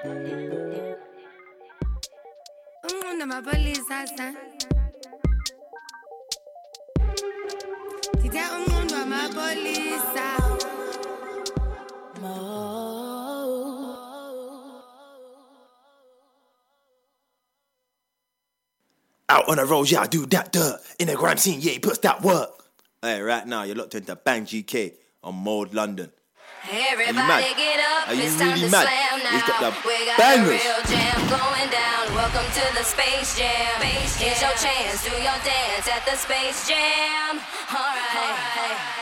Umuntu Out on the road, yeah, I do that dirt. In the grime scene, yeah, he puts that work. Hey, right now, you're locked into Bang GK on Mold London. Everybody, get up. Are you it's really time to mad? slam. He's got the we got bangers. real jam going down. Welcome to the Space Jam. Space Here's your chance. Do your dance at the Space Jam. All right. All right.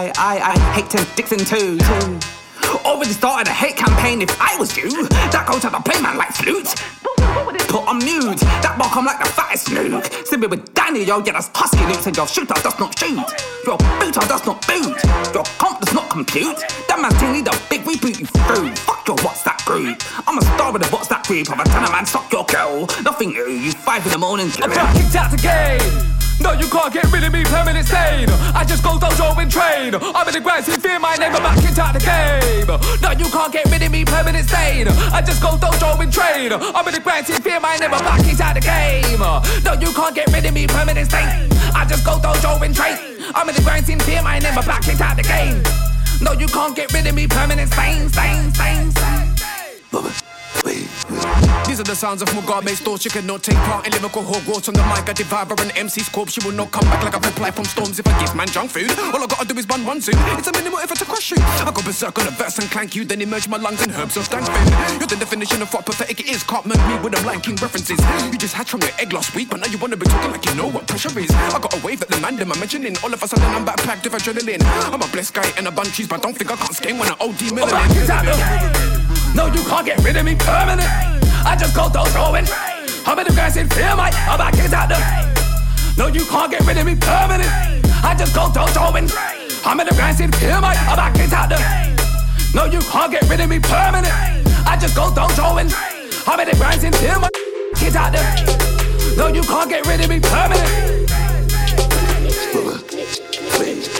I, I, I, hate to Dixon too. Already started a hate campaign if I was you. That goes to the playman like flute. Put on mute. That bar come like the fattest snook. Sipping with Danny, yo, yeah, that's husky loops. And your shooter does not shoot. Your booter does not boot. Your comp does not compute. That man's team need a big reboot you through. Fuck your what's that group. I'm a star with a what's that group. I'm a tenor man, suck your girl. Nothing new, you five in the morning. I'm got kicked out the game. No, you can't get rid of me, permanent stain. I just go dojo and train. I'm in the grind, see fear my name, I'm back kicked the game. No, you can't get rid of me, permanent stain. I just go dojo and train. I'm in the grind, see fear my name, I'm back kicked the game. No, you can't get rid of me, permanent stain. I just go dojo and train. I'm in the grind, see fear my name, I'm back kicked the game. No, you can't get rid of me, permanent stain, stain, stain, stain, stain. These are the sounds of Mugabe store. She cannot take part in lyrical Hogwarts on the mic. I devour an MC's corpse. She will not come back like a reply from storms if I give man junk food. All I gotta do is bun one suit. It's a minimal effort to crush you. I go berserk on a verse and clank you, then emerge my lungs and herbs of stank. You're the definition of what pathetic it is. Can't murk me with them lanking references. You just hatched from your egg last week, but now you wanna be talking like you know what pressure is. I got a wave that the man them are mentioning. All of a sudden I'm backpacked with adrenaline. I'm a blessed guy and a bun cheese, but don't think I can't scheme when I OD I'm back melanin. No, you can't get rid of me, permanent. I just go dojo and train. I'm in the grass and fear my, back kicked out the game. No, you can't get rid of me, permanent. I just go dojo and train. I'm in the grass and fear my, back kicked out the game. No, you can't get rid of me, permanent. I just go dojo and train. I'm in the grass and fear my, kicked out the game. No, you can't get rid of me, permanent.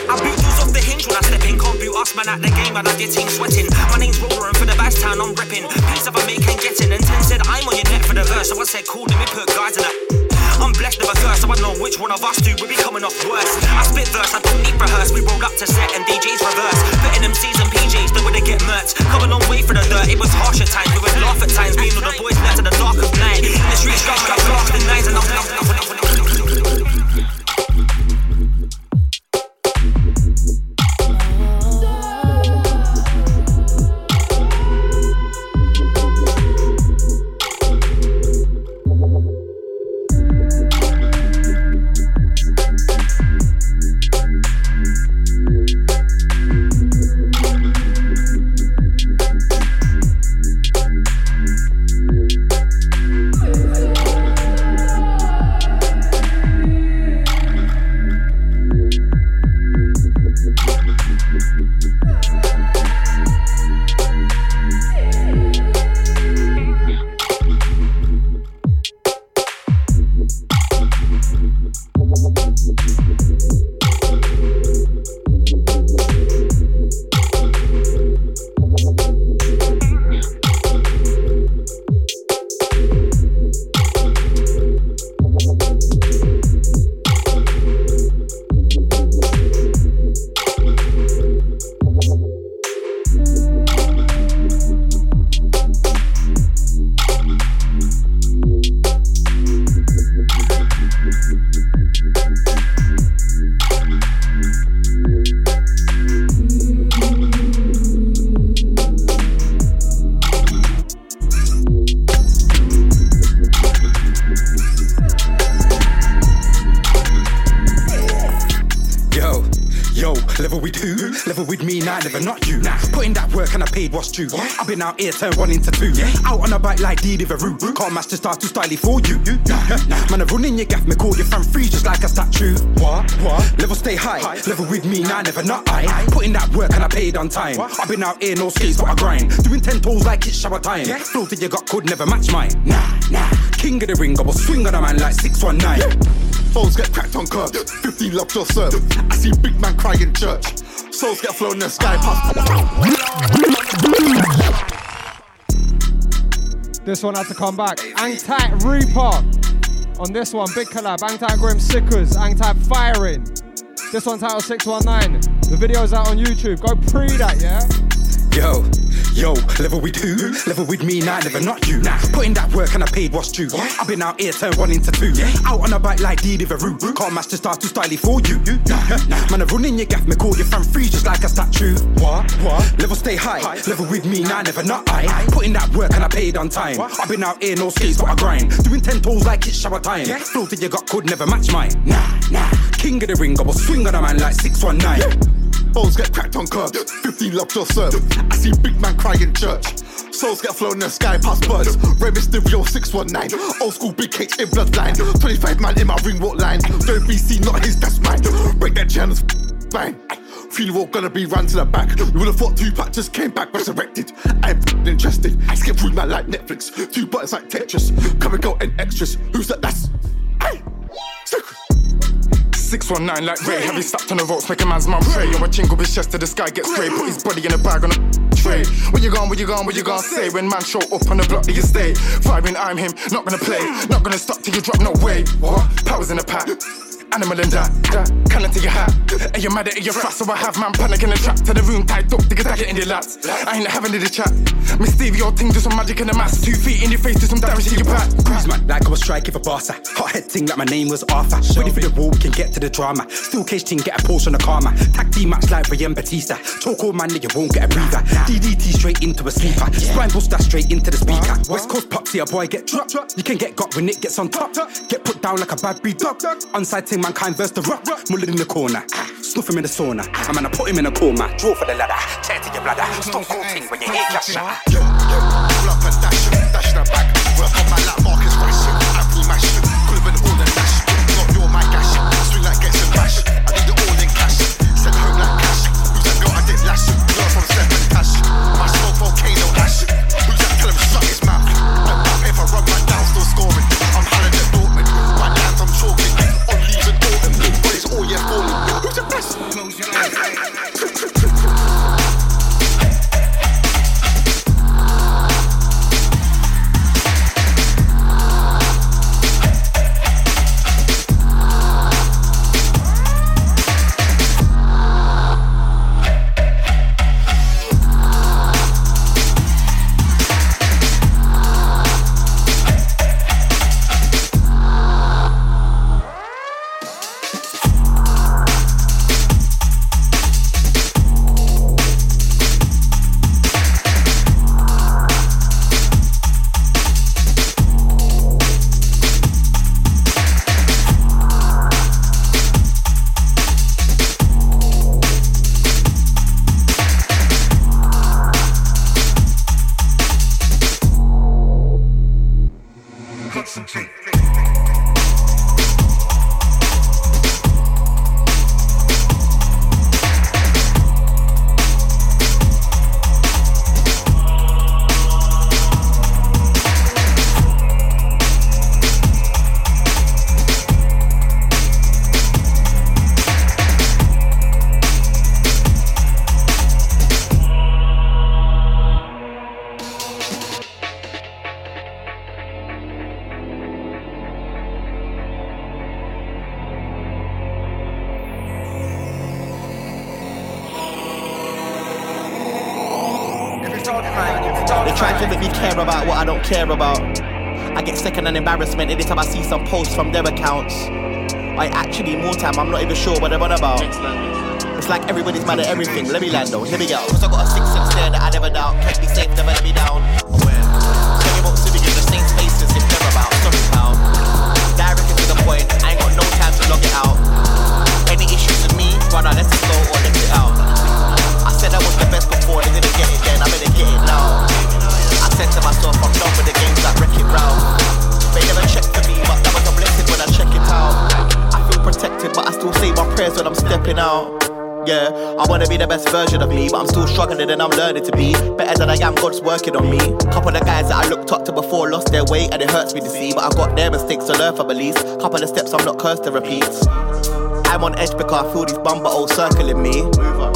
I beat off the hinge when I step in. Can't boot us, man, at the game, and I get team sweating. My name's Roller, and for the bass town, I'm repping. Piece of a make and getting. And 10 said, I'm on your neck for the verse. So I said, cool, let me put guys in it. I'm blessed with a thirst, so I know which one of us two will be coming off worse. I spit verse, I don't need rehearse. We rolled up to set and DJs reverse. Putting them C's and PJs, they would they get murked. Come a long way for the dirt, it was harsh at times. We would laugh at times, the left to the been out here, turn one into two. Out on a bike like D Deliveroo. Can't match the style too stylish for you. Man, I'm running your gaff, me call your fan free just like a statue. What? What? Level stay high, level with me, nah, never not I. Put in that work and I paid on time. I've been out here, no skates, but I grind. Doing ten toes like it's shower time. Flow that you got could never match mine. Nah, nah. King of the ring, I will swing on a man like 619. Phones get cracked on curb. 15 love your serve. I see big man cry in church. Souls get flown in the sky past. This one had to come back. Angtat Reaper. On this one, big collab. Angtat Grim Sickers. Angtat Firing. This one titled 619. The video's out on YouTube. Go pre that, yeah? Yo, yo, level with who? Level with me, nah, never not you. Nah, putting that work and I paid what's due. I've been out here, turn one into two. Out on a bike like D Deliveroo. Can't match the style too stylish for you. Nah, nah. Man, I'm running your gaff, me call your fan free just like a statue. What? What? Level stay high, level with me, nah, never not I. Put in that work and I paid on time. I've been out here, no skates, but I grind. Doing ten toes like it's shower time. Flow that you got could never match mine. Nah, nah. King of the ring, I will swing on a man like 619. Bowls get cracked on curb. 15 love just serve. I see big man cry in church. Souls get flown in the sky past birds. Rey Mysterio 619. Old school big H in bloodline. 25 man in my ring walk line. Don't be seen, not his, that's mine. Break that channels, bang. Funeral gonna be run to the back. You would've thought Tupac just came back resurrected. I'm interested. I skip through man like Netflix. Two buttons like Tetris. Come and go and extras. Who's that? That's. 619 like Rey, heavy slapped on the ropes, make a man's mum pray. Yo, a chingle his chest to the sky, get sprayed, put his body in a bag on a tray. Where you gone, where you gone, where you gonna say? When man show up on the block, do you stay? Firing, I'm him, not gonna play, not gonna stop till you drop, no way. What? Powers in the pack. Animal in that, that, cannon to your hat. And you're mad at it, you're so I have man panic in the trap. To the room tight up, digga dagger in your lats. I ain't having the chat. Miss Stevie, your thing, do some magic in the mass. Two feet in your face, do some damage to your back. Cruise man, like I was striking for Barca. Hot head ting like my name was Arthur. Ready for the war, we can get to the drama. Still cage ting, get a pulse on the karma. Tag team match like Ryan Batista. Talk all man, nigga won't get a breather. DDT straight into a sleeper. Spine buster straight into the speaker. West Coast pop, see a boy get dropped. You can get got when it gets on top. Get put down like a bad breed dog. Onside ting, mankind versus the rock. Mullet in the corner. Snuff him in the sauna. I'm gonna put him in a coma. Draw for the ladder. Tear to your bladder. Stone cold ting when you hear clap shatter. Pull up and dash it, dash in the back. Work on my lap, Marcus posts from their accounts. I actually more time, I'm not even sure what they're on about. It's like everybody's mad at everything. Let me land though, here we go. Cause I got I wanna be the best version of me, but I'm still struggling and I'm learning to be better than I am. God's working on me. Couple of guys that I looked up to before lost their way, and it hurts me to see. But I got their mistakes to learn from at least. Couple of steps I'm not cursed to repeat. I'm on edge because I feel these bumper all circling me.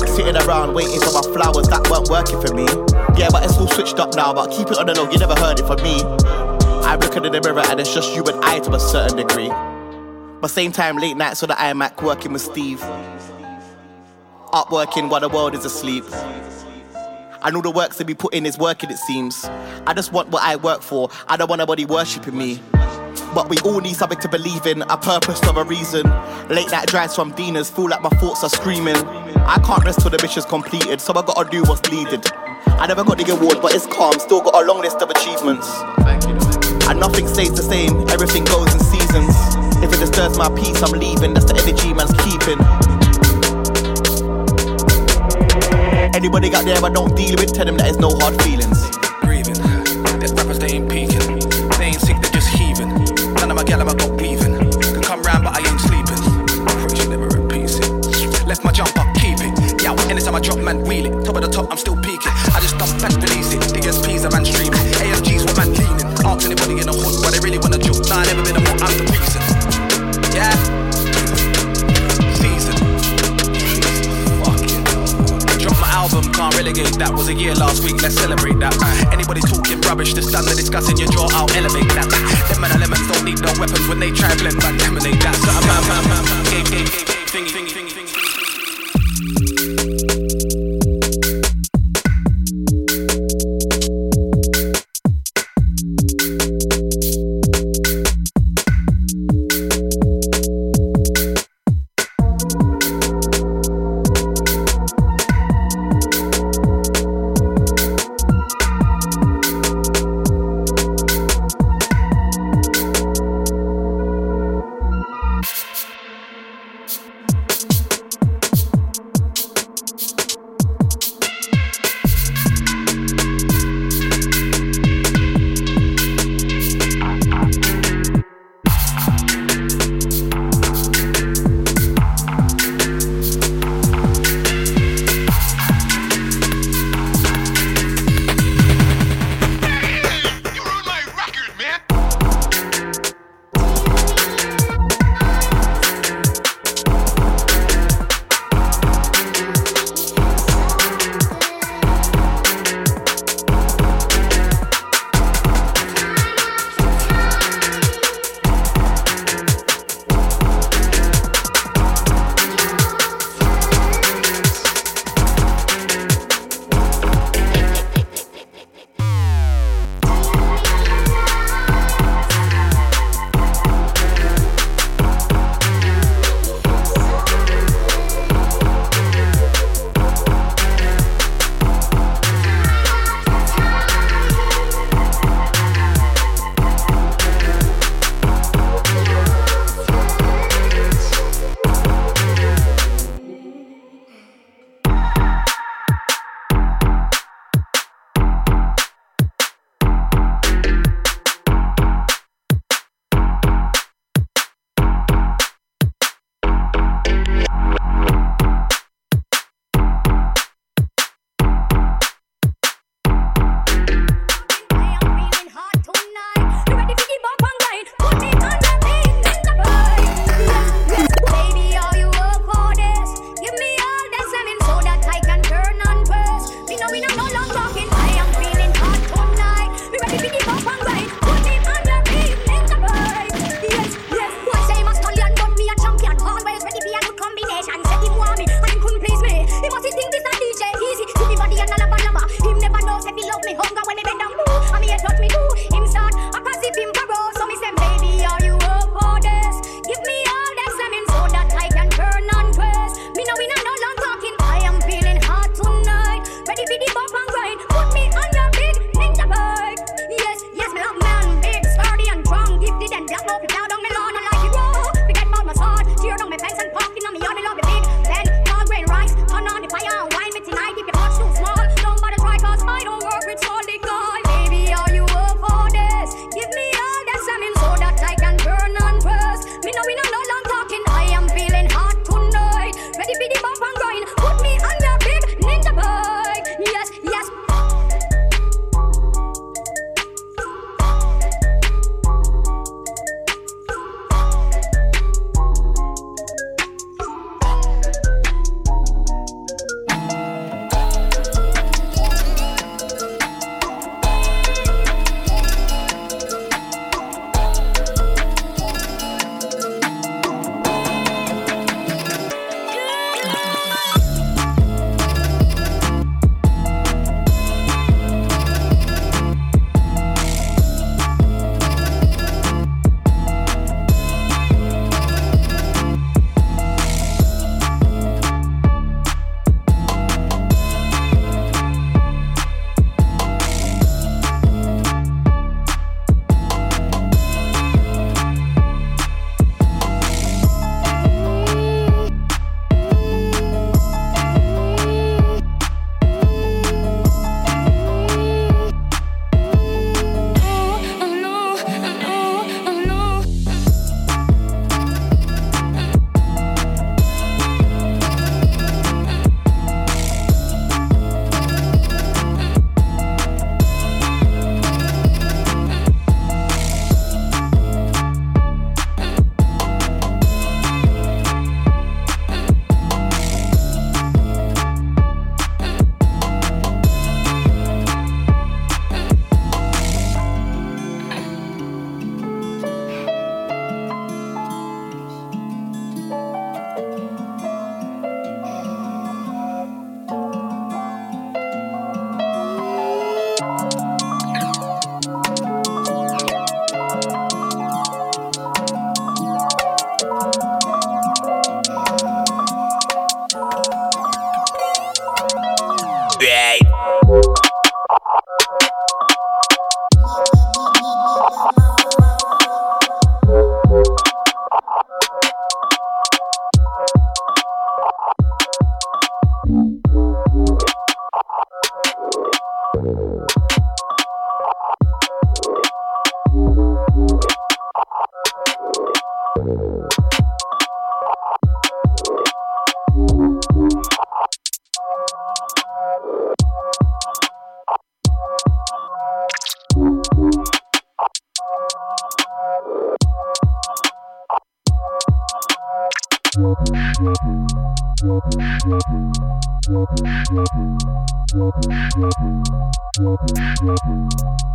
Sitting around waiting for my flowers that weren't working for me. Yeah, but it's all switched up now, but keep it on the low, you never heard it from me. I'm looking in the mirror and it's just you and I to a certain degree. But same time, late nights on the iMac working with Steve. Up working while the world is asleep. And all the works that we put in is working, it seems. I just want what I work for. I don't want nobody worshipping me. But we all need something to believe in, a purpose or a reason. Late night drives from Dinas feel like my thoughts are screaming. I can't rest till the mission's completed, so I gotta do what's needed. I never got the award, but it's calm, still got a long list of achievements. And nothing stays the same, everything goes in seasons. If it disturbs my peace, I'm leaving, that's the energy man's keeping. Anybody got there I don't deal with, tell them that it's no hard feelings. breathing. There's rappers they ain't peeking. They ain't sick, they just heaving. None of my gal I got breathing. Can come round, but I ain't sleeping. Pray she never repeats it. Left my jump up, keep it. Yeah, anytime I drop, man, wheel it. Top of the top, I'm still peaking. I just dump and release it. The SPs a man streaming. AMG's what man leaning. Ask anybody in the hood, but they really wanna joke. Nah, I never been album, can't relegate. That was a year last week, let's celebrate that. Uh, anybody talking rubbish, just stand there discussing your jaw, I'll elevate that. Them man elements don't need no weapons when they try blend, man, emanate that. So I'm man, man, game, game, game, game, thingy, thingy, thingy.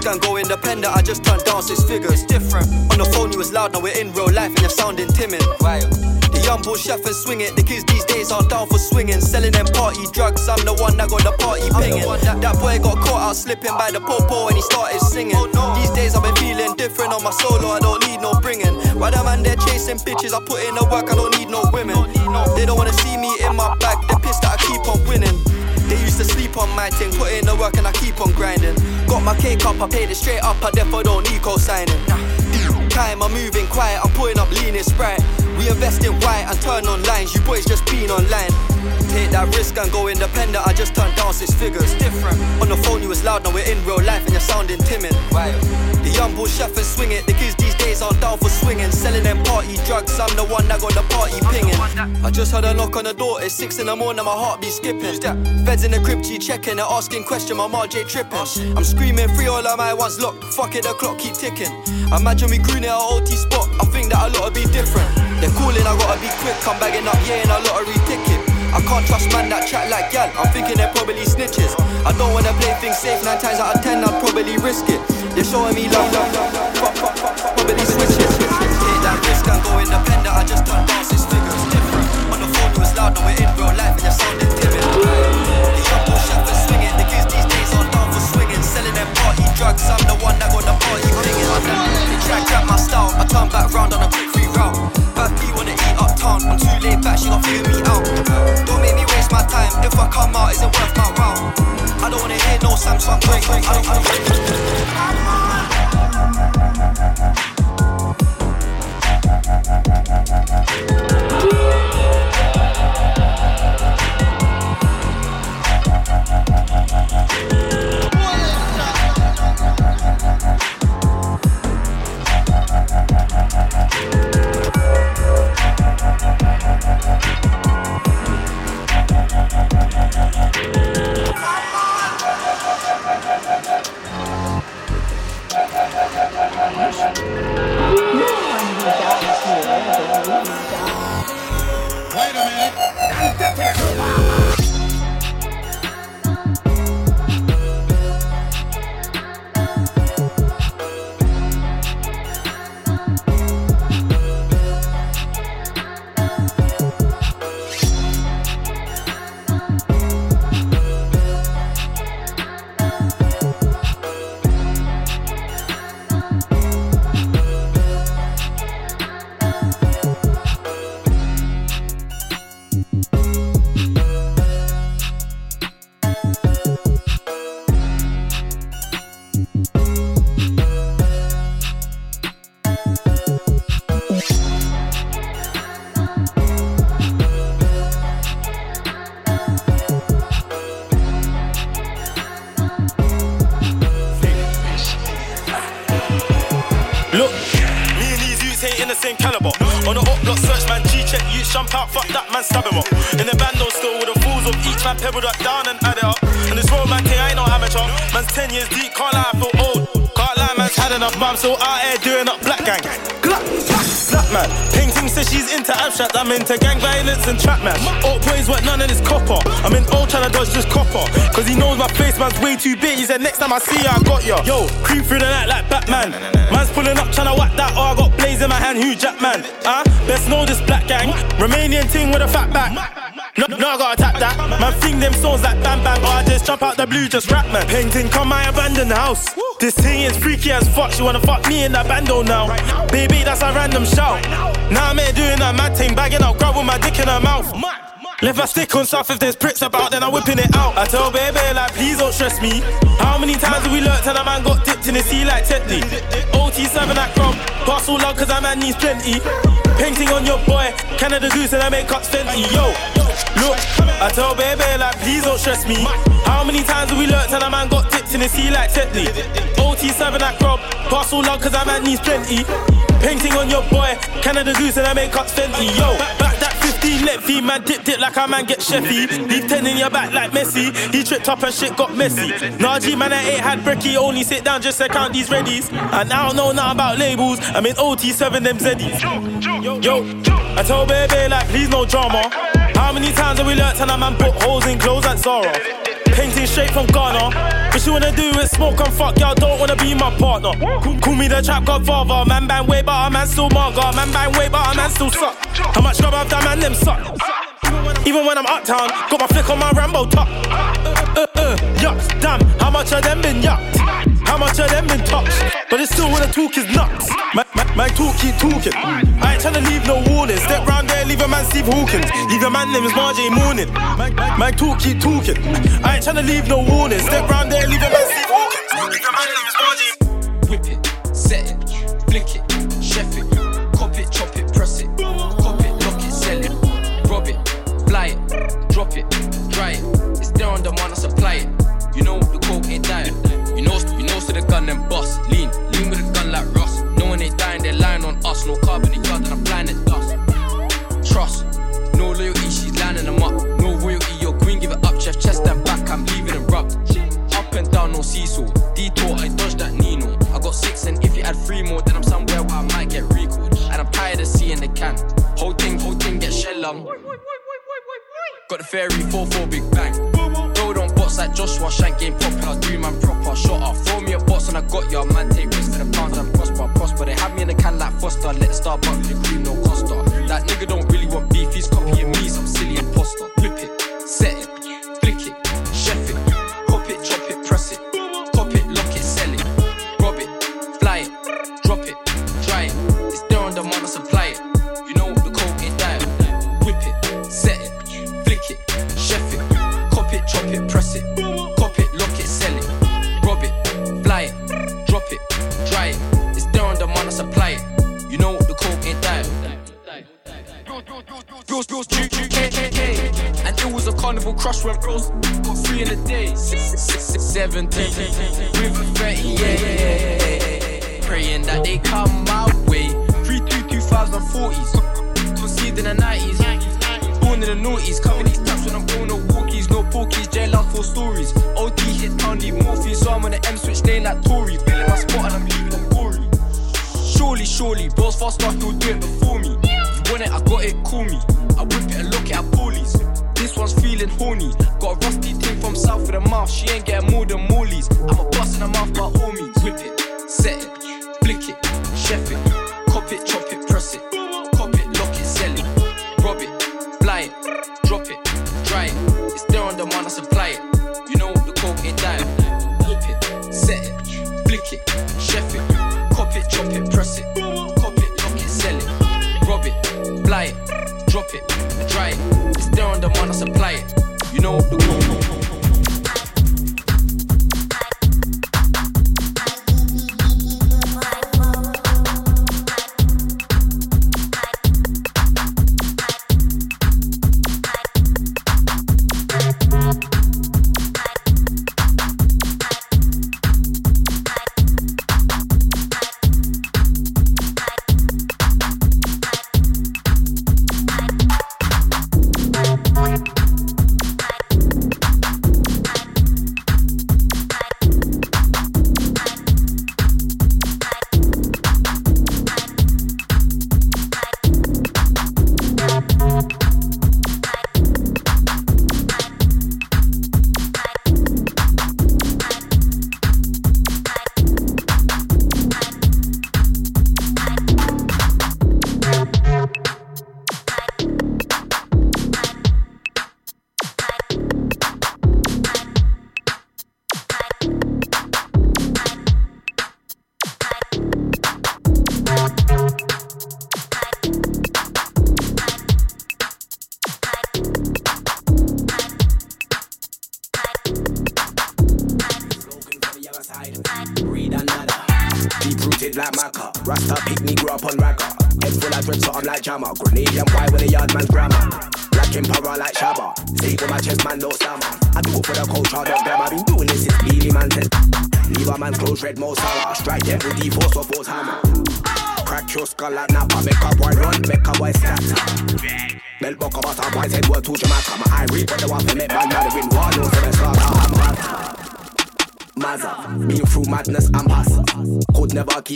That risk go independent. I just turned down six figures. Different. On the phone, you was loud. Now we're in real life and you're sounding timid. Right. The young bull chef and swing it. The kids these days are down for swinging. Selling them party drugs. I'm the one that got the party pinging. That, that boy got caught out slipping by the popo and he started singing. These days I've been feeling different on my solo. I don't need no bringing. Why the man they're chasing bitches? I put in the work. I don't need no women. They don't wanna see me in my bag. They're pissed that I keep on winning. They used to sleep on my thing, put in the work and I keep on grinding. Got my cake up, I paid it straight up, I therefore don't need co-signing. Time, I'm moving quiet, I'm putting up lean in sprite. We invest in white and turn on lines, you boys just been online. Take that risk and go independent, I just turned down six figures. Different. On the phone, you was loud, now we're in real life and you're sounding timid. Right. The young bull chef and swing it, the kids these days aren't down for swinging. Selling them party drugs, I'm the one that got the party pinging. I just heard a knock on the door, it's six in the morning, my heart be skipping. Feds in the crib, G checking, they're asking question, my RJ tripping. I'm screaming, free all of my ones locked, fuck it, the clock keep ticking. Imagine we grew near a OT spot, I think that a lot will be different. They're calling, I gotta be quick, I'm bagging up, yeah, and a lottery ticket. I can't trust man that chat like gal, I'm thinking they're probably snitches. I don't wanna play things safe, nine times out of ten, I'd probably risk it. They're showing me love, love, love, love, fuck, fuck, fuck, probably switches. Take that risk and go independent, I just turned down six figures. Different. On the phone, you was loud, now we're in real life, and you're sounding timid. The young bull chef is swinging, the kids these days are down for swinging. Selling them party drugs, I'm the one that got the party try to trap my style, I turn back round on a quick eat I'm too laid back, she gon' figure me out. Don't make me waste my time, if I come out, is it worth my while? I don't wanna hear no Samsung break. I don't, I don't, pebble that down and add it up. And this road, man, thing, I ain't no amateur. Man's 10 years deep, can't lie, I feel old. Can't lie, man's had enough, I'm still out here doing up black gang. Black man, ping ting says she's into abstract. I'm into gang violence and trap man. Old boys want none of this copper. I'm in old trying to dodge this copper. Cause he knows my face man's way too big. He said next time I see ya, I got ya. Yo, creep through the night like Batman. Man's pulling up trying to whack that. Oh, I got blaze in my hand. Who Jackman? Huh? Best know this black gang. Romanian ting with a fat back. No, no, I gotta tap that. Man, sing them songs like Bam Bam. Oh, I just jump out the blue, just rap man. Painting, come my abandoned house. This thing is freaky as fuck. She wanna fuck me in that bando now. Baby, that's a random shout. Now I'm here doing that mad thing, bagging out, grab with my dick in her mouth. Left I stick on stuff if there's pricks about, then I'm whipping it out. I tell baby, like, please don't stress me. How many times have we lurked and a man got dipped in the sea like Tetley? OT7 at Crom, pass all love cause that man needs plenty. Painting on your boy, Canada Goose and I make cuts Fenty. Yo, look, I tell baby, like, please don't stress me. How many times have we lurked and a man got dipped in the sea like Tetley? OT7 at Crom, pass all love cause that man needs plenty. Painting on your boy, Canada Goose and I make cuts Fenty. Yo, back that 15 lengthy, man dipped it like a man get Sheffy. Leave 10 in your back like Messi. He tripped up and shit got messy. Najee man I 8 had brekkie, only sit down just to count these readies. And I don't know nothing about labels, I'm in OT7 them Zeddies. Yo, I told baby like please no drama. How many times have we learnt and a man put holes in clothes like Zara? Painting straight from Ghana. What you wanna do is smoke and fuck, y'all don't wanna be my partner. Call, me the trap godfather. Man bang way, but a man still marga. Man bang way, but a man still suck. How much grub have that man them suck? Even when I'm uptown, got my flick on my Rambo top. Uh, uh, uh, yucks, damn, how much of them been yucked? How much of them been touched? But it's still the talk is nuts. My, my, my talk keep talking. I ain't tryna leave no warning. Step round there, leave a man Steve Hawkins. Leave a man name is Marjay Morning. My, my, my talk keep talking. I ain't tryna leave no warning. Step round there, leave a man Steve Hawkins. Leave a man name is Marjay Whip it, set it, flick it, chef it, cop it, chop it, press it, cop it, lock it, sell it, rob it, fly it, drop it, dry it. It's there on demand, I supply it. You know the coke ain't dying. You know, you know, so the gun then bust. Lean, seesaw. Detour, I dodged that Nino. I got six, and if you add three more, then I'm somewhere where I might get recalled. And I'm tired of seeing the can. Whole thing, whole thing get shell lung. Got the fairy 4-4 big bang. Rolled on bots like Joshua Shank game popular. Do man proper. Shot up. Throw me a box and I got ya. Man, take risks for the pounds and prosper. Prosper. They have me in the can like Foster. Let the Starbucks with the cream, no Costa. That nigga don't really want beef. He's copying me, some crush when bros got free in a day. Seventeen. A 30, yeah. Praying that they come my way. 3 2 2040s. Conceived in the 90s. Born in the noughties. Cover these taps when I'm born, no walkies, no porkies. Jail out for stories. OD hit town, need. So I'm on the M switch lane like Tory. Filling my spot and I'm leaving them gory. Surely, surely, bros fast enough to do it before me. You want it, I got it, call me. I whip south of the mouth. She ain't getting more than mollies. I'm a bust in the mouth by all means. Whip it, set it, flick it, chef it, cop it, chop it, press it, cop it, lock it, sell it, rob it, fly it, drop it, dry it. It's there on demand, I supply it. You know the coke ain't diet. Whip it, set it, flick it, chef it, cop it, chop it, press it, cop it, lock it, sell it, rob it, fly it, drop it, dry it. It's there on demand, I supply it. You know the coke.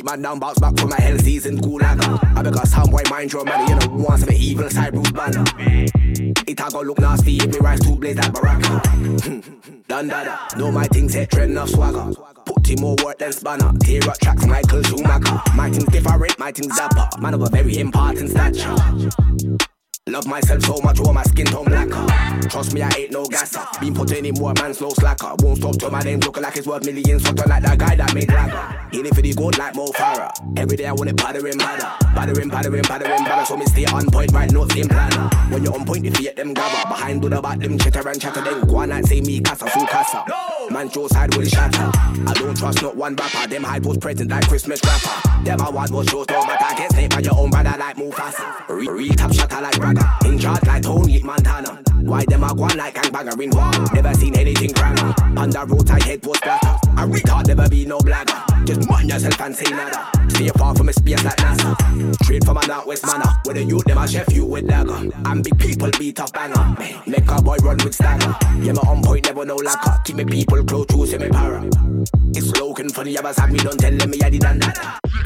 Keep my down, bounce back from my hell season gulag. I beg a sound boy, mind your money, you know, want some evil side root banner. It a go look nasty if me rise to blaze like Baraka. Done dada, know my things hit trend of swagger. Put in more work than spanner. Tear up tracks, Michael Schumacher. My things different, my things dapper. Man of a very important stature. Love myself so much, all my skin tone blacker. Trust me, I ain't. Been putting in more man, slow slacker. Won't stop till my name looking like it's worth millions. Something like that guy that made lagger. In it for the gold like Mo Farah. Every day I want it battering badder. Battering, battering, battering, badder. So me stay on point, right? No same planner. When you're on point, you forget them gather. Behind do the back, them chitter and chatter. Then go on and say me casa, full casa. Man, show side will shatter. I don't trust not one rapper. Them hype was present like Christmas rapper. Them I want was shows, no matter. Get snake by your own brother like Mufasa. Re, re tap shatter like brother. In charge like Tony Montana. Why them a go on like gangbanger in war? Never seen anything grammar. Road, I head was better. I retard never be no blagger. Just mind yourself and say nada. Stay far from a space like NASA. Straight from a northwest manner. With the youth them a chef you with dagger. And big people beat up banger. Make a boy run with stagger. Yeah, my on point never no lacquer. Keep me people close to see me para. It's looking the others have me don't tell them me I did that.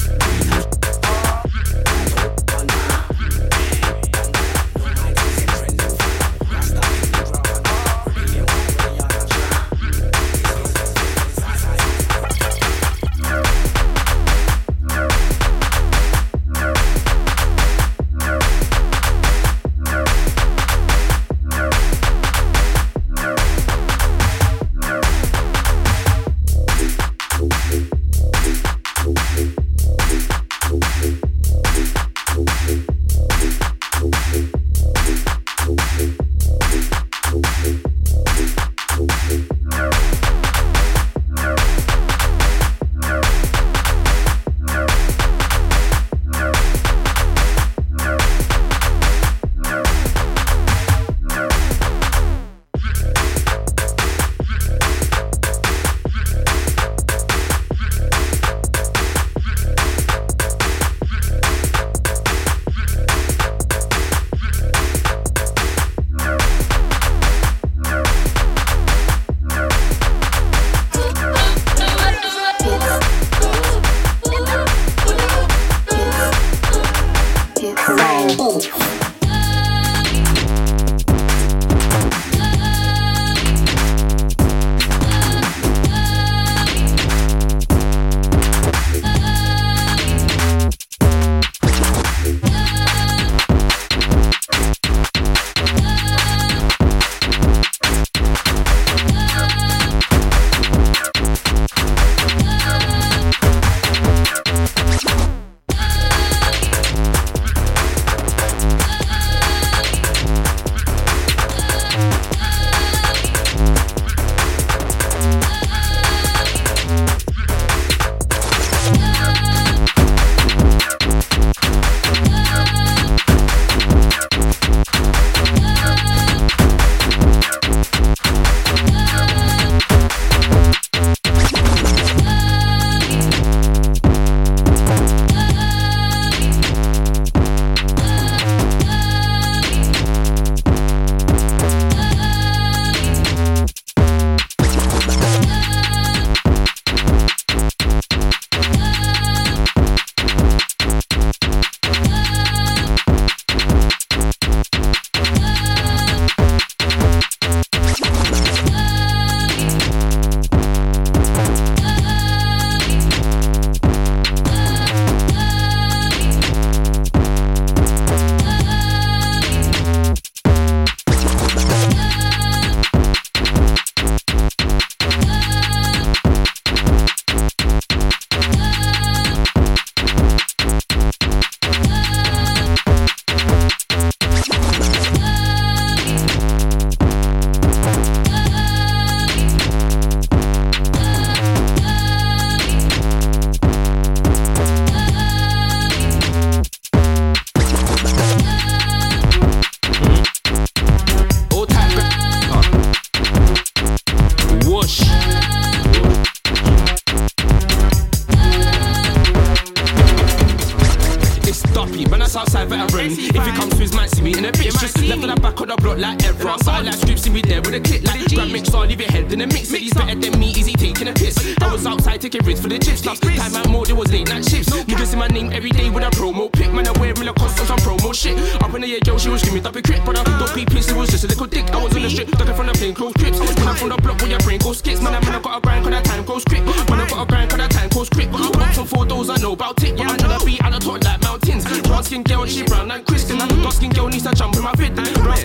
In a mix. He's better than me, easy taking a piss. I was outside taking risks for the chips. Last time out more, there was late night shifts. Niggas see my name every day with a promo pic. Man, I wear me Lacoste on some promo shit. Up in the air, girl, she was screaming, a crit. But I don't be pissed, it was just a little dick. I was on the strip, ducking from the plain clothes trips. Man, I'm from the block where your brain goes skits. Man, I man, I got a grind, cause that time goes quick. Man, I got a grind, cause that time goes quick. Up some photos, I know about it. But I'm trying to be at the top like mountains. Brown skin girl, she brown and Kristen. Dark skin girl needs to jump in my fit.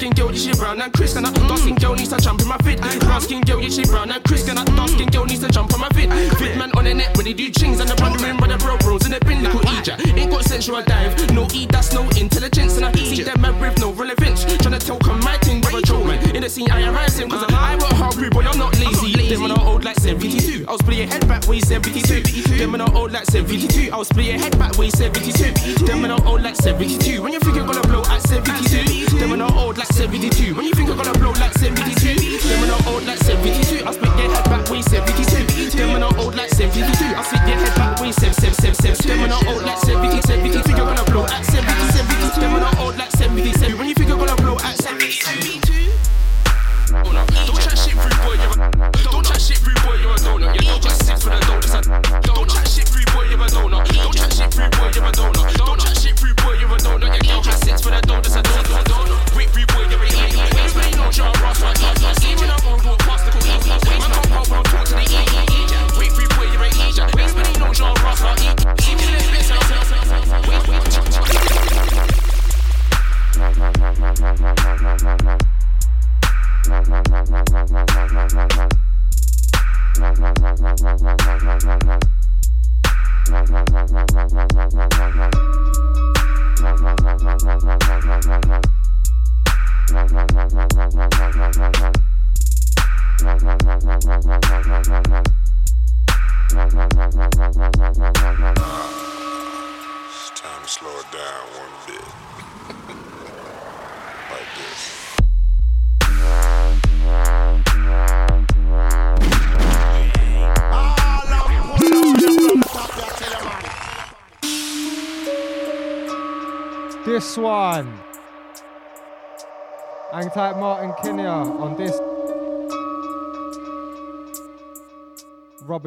Skin girl, yeah, she brown and Kristen. Dark skin girl needs to jump in my fit. Brown skin girl, yeah, she brown and Kristen. Dark skin girl needs to jump on my fit. Fit man on the net when they do chings and the wondering where the bro bros in the bin little Egypt. Ain't got sensual dive, no E, that's no intelligence. And I see them man with no relevance. Tryna tell come my thing, brother Joe man. In the scene, I arise him, cause I work hard, rude, boy, I'm not lazy. Them when I'm old like 72. I'll split your head back, when way 72. Them when I'm old like 72. I'll split your head back, when way 72. Them when I'm old like 72. When you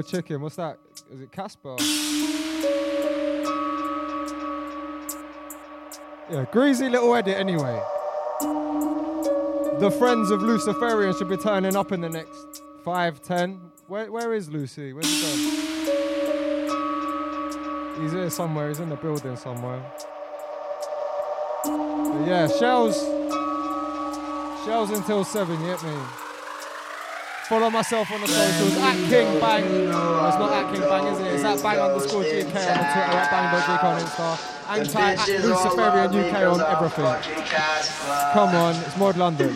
Chicken, what's that? Is it Casper? Yeah, greasy little edit anyway. The friends of Luciferian should be turning up in the next five, ten. Where, where is Lucy? Where's he? He's here somewhere. He's in the building somewhere. But yeah, shells. Shells until seven. You get me? Follow myself on the socials at King Bang. No, it's not at King Bang, is it? It's at Bang underscore GK on the Twitter, at Bang.GK on Insta, and type at Luciferian UK on everything. Come on, it's Mod London.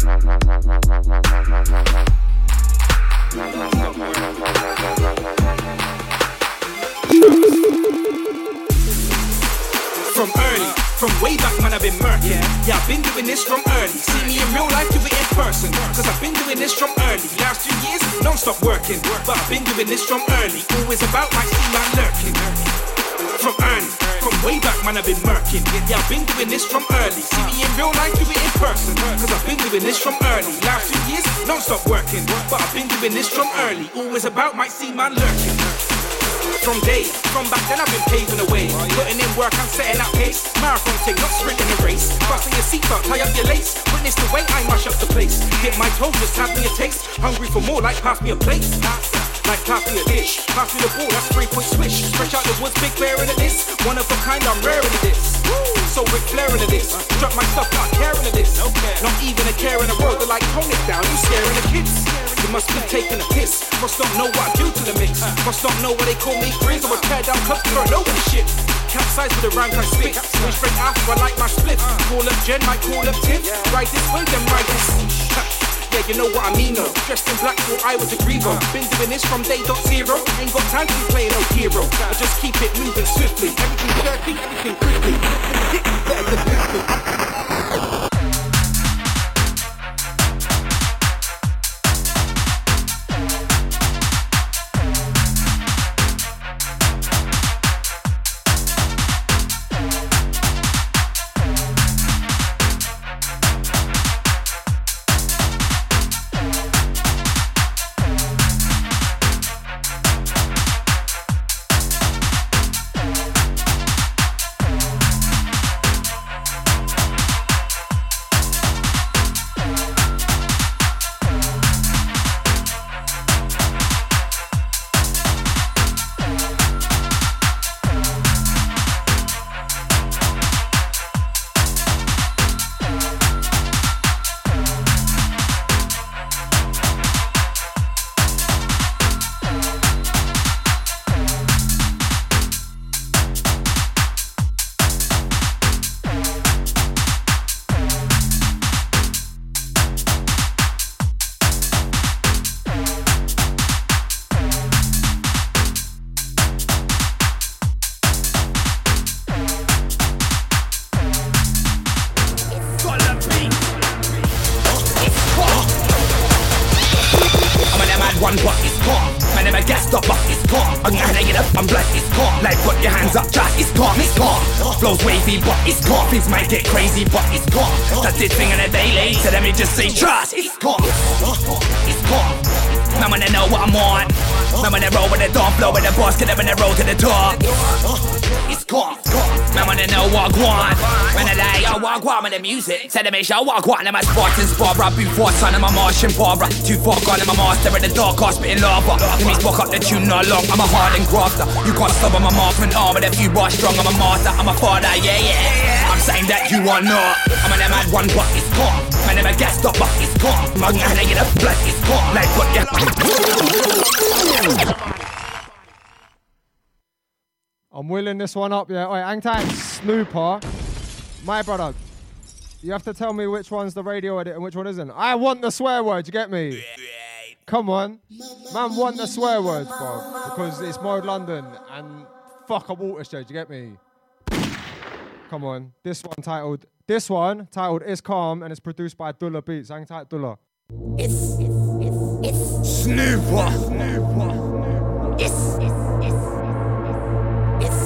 From early, from way back man I've been murky. Yeah. I've been doing this from early. See me in real life, do it in person. Cause I've been doing this from early. Last two years, non-stop working. But I've been doing this from early. Always about my see man lurking. From early, from way back man I've been murking. Yeah, I've been doing this from early. See me in real life, do it in person. Cause I've been doing this from early. Last two years, non-stop working. But I've been doing this from early. Always about my see man lurking. From day, from back then I've been paving the way. Putting in work, I'm setting out pace. Marathon thing, not sprinting a race. Fasten your seatbelt, tie up your lace. Witness the way I mash up the place. Get my toes, just have me a taste. Hungry for more, like pass me a plate. Like pass me a dish, pass me the ball, that's three point swish. Stretch out the woods, big bear into this. One of a kind, I'm rare into this. So Ric Flair into this. Drop my stuff, not caring to this. Not even a care in the world, they're like, tone it down, you scaring the kids. You must be taking a piss. Must not know what I do to the mix. Must not know what they call me grizz or a tear down for over the shit. Capsize with the rhymes I spit. Swing straight after I like my split. Call up Jen, might call up Tiff. Ride this way, then ride this. Yeah, you know what I mean, though. Dressed in black, thought I was a grievo. Been doing this from day dot zero. Ain't got time to be playing no hero. I just keep it moving swiftly. Everything jerky, everything quickly. Better than quickly. Music. Say to me, show walk on in my Spartan Sparbra. Before son of my Martian Barbara. Too far gone in my master in the dark, I spitting lava. Let me spark up the tune not long. I'm a hard and grafter. You can't stop on my marksman arm with a few bars strong. I'm a master, I'm a father, yeah, yeah. I'm saying that you are not. I'm an mad one, but it's calm. Man, I'm a gas stop, but it's calm. I'm gonna get up, blood, it's calm. Like, put your. I'm wheeling this one up, yeah. Oi, hang tight, Snooper. My brother, you have to tell me which one's the radio edit and which one isn't. I want the swear word, you get me? Come on. Man, want the swear words, bro. Because it's Mode London and fuck a watershed, you get me? Come on. This one titled, this one titled It's Calm and it's produced by Dulla Beats. Hang tight, Dulla. It's, it's, it's it's. Snooper. Snooper. It's, it's, it's, it's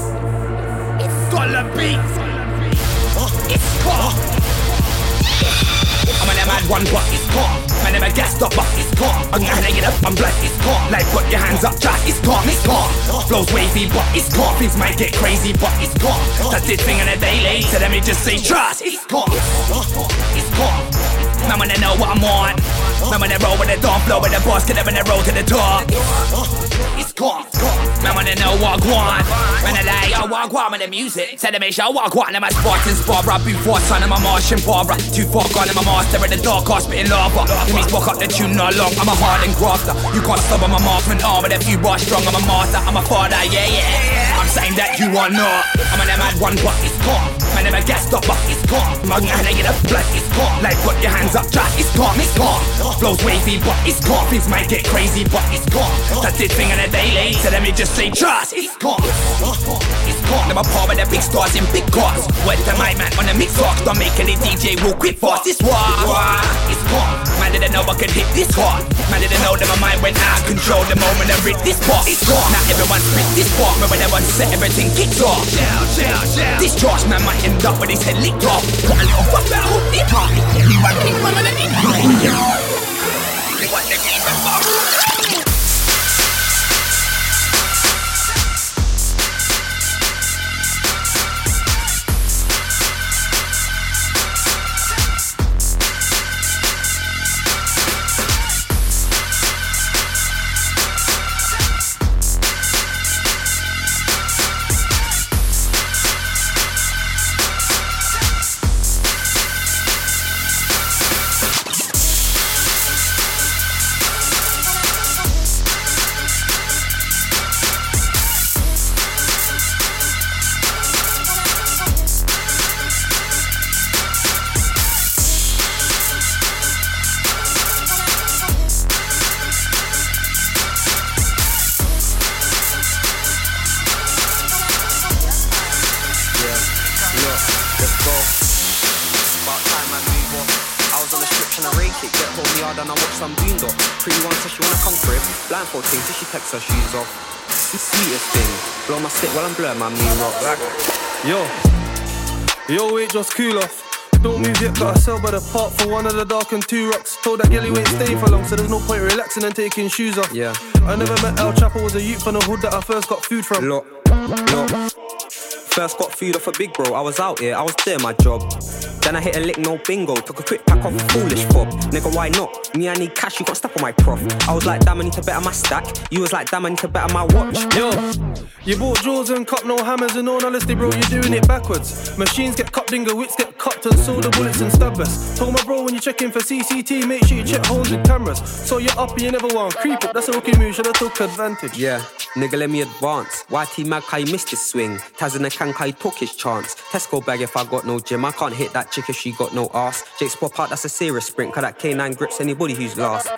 It's. Dulla Beats. It's calm. Mad one, but it's calm. Man, I'm a gas stop, but it's calm. I'm gonna get up, I'm black, it's calm. Like, put your hands up, just it's calm, it's calm. Flows wavy, but it's calm. Things might get crazy, but it's calm. That's this thing on a day later, let me just say, trust, it's calm. It's calm. When I know what I'm on. Man, when I roll with the dawn, flow with the boss, get up and I roll to the top. It's calm. Man, when I know what I want. When I lay, I walk on with the music. Say to me, show walk on in my Spartan Sparbra. Before son of my Martian Barbara. Too far gone in my master in the dark, I spitting lava. Let me spark up the tune not long. I'm a hard and grafter. You can't stop on my marksman arm with a few bars strong. I'm a master, I'm a father, yeah, yeah. I'm saying that you are not. I'm on a mad one, but it's calm. Man, a gas stop, but it's calm. I'm gonna get up, blood, it's calm. Like, put your hands up, just it's calm, it's calm. Flows wavy, but it's calm. Things might get crazy, but it's calm. That's this thing on a day later, let me just say, trust, it's calm. It's calm. Them a part with the big stars in big cars. Wet to my man on the mix box. Don't make any DJ real quick fast. It's war. It's calm. Man didn't know I could hit this hard. Man didn't know that my mind went out of control the moment I read this part. It's gone. Now everyone spit this part. But when everyone set everything kicks off. This charge man might end up with his head licked off. Got a little fuck that whole dip hop. Keep one on the They I'm my moon rock. Like, Yo, yo, wait, just cool off. Don't move yet, got a sell by the park for one of the dark and two rocks. Told that girl he ain't staying for long, so there's no point relaxing and taking shoes off. Yeah. I never met El Chapo, was a youth from the hood that I first got food from. Look, look. First got food off a big bro, I was out here, I was there, my job. Then I hit a lick, no bingo, took a quick pack off a foolish fob. Nigga, why not? Me, I need cash, you got stuff on my prof. I was like, damn, I need to better my stack. You was like, damn, I need to better my watch. Yo, you bought jaws and cup, no hammers and all honesty, bro, you're doing it backwards. Machines get cut, dingo, wits get cut, and so the bullets and stabbers. Told my bro when you check in for CCT, make sure you check holes with cameras. So you're up and you never want creep up, that's a rookie move, should have took advantage. Yeah, nigga, let me advance. YT Mag, how missed his swing? Taz in the he took his chance. Tesco bag if I got no gym. I can't hit that chick if she got no ass. Jake's pop out, that's a serious sprint. Cause that K9 grips anybody who's last.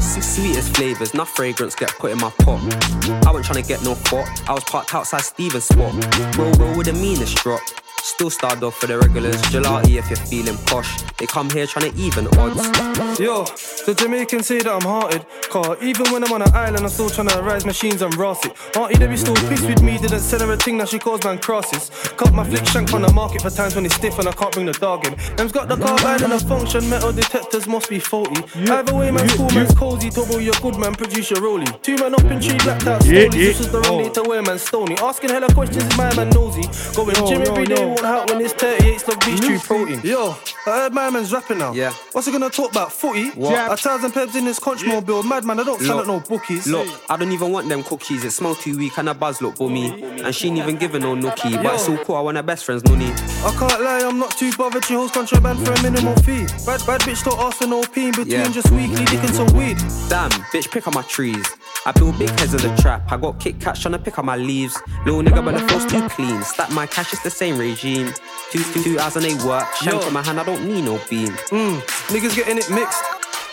Sweetest flavours, enough fragrance get put in my pot. I wasn't trying to get no pot, I was parked outside Steven's spot. Roll, roll with the meanest drop. Still starred off for the regulars. Gelati if you're feeling posh. They come here trying to even odds. Yo, the Jamaicans say that I'm hearted. Car, even when I'm on an island, I'm still trying to rise machines and ross it. Auntie, they be still pissed with me, didn't sell her a thing that she calls man crosses. Cut my flick shank on the market for times when it's stiff and I can't bring the dog in. Them's got the carbine and the function, metal detectors must be faulty. Either way, man's cool, man's cozy. Turbo, you're good, man, produce your rollie. Two man up in tree, blacked out Yeah, slowly. yeah. This was the wrong Oh. day to wear, man, stony. Asking hella questions, is my man nosy. Going Yo, gym yo, every day yo. Won't help when it's 38 slug beach tree protein. Yo, I heard my man's rapping now. Yeah. What's he gonna talk about? Footy? What? Yeah. A thousand peps in this conch mobile. Madman, I don't sell at no bookies. Look, I don't even want them cookies. It smells too weak and a buzz look bummy. And she ain't even giving no nookie. But it's all cool, I want her best friend's nunny. I can't lie, I'm not too bothered. She holds contraband for a minimal fee. Bad, bad bitch don't ask for no pee in between Yeah. just weekly dick and some weed. Damn, bitch, pick up my trees. I build big heads in the trap. I got Kit Kats trying to pick up my leaves. Little nigga, but the flow's too clean. Stack my cash, it's the same regime. Two, two, two hours and they work. Shank Yo. in my hand, I don't need no beam. Mm, niggas getting it mixed.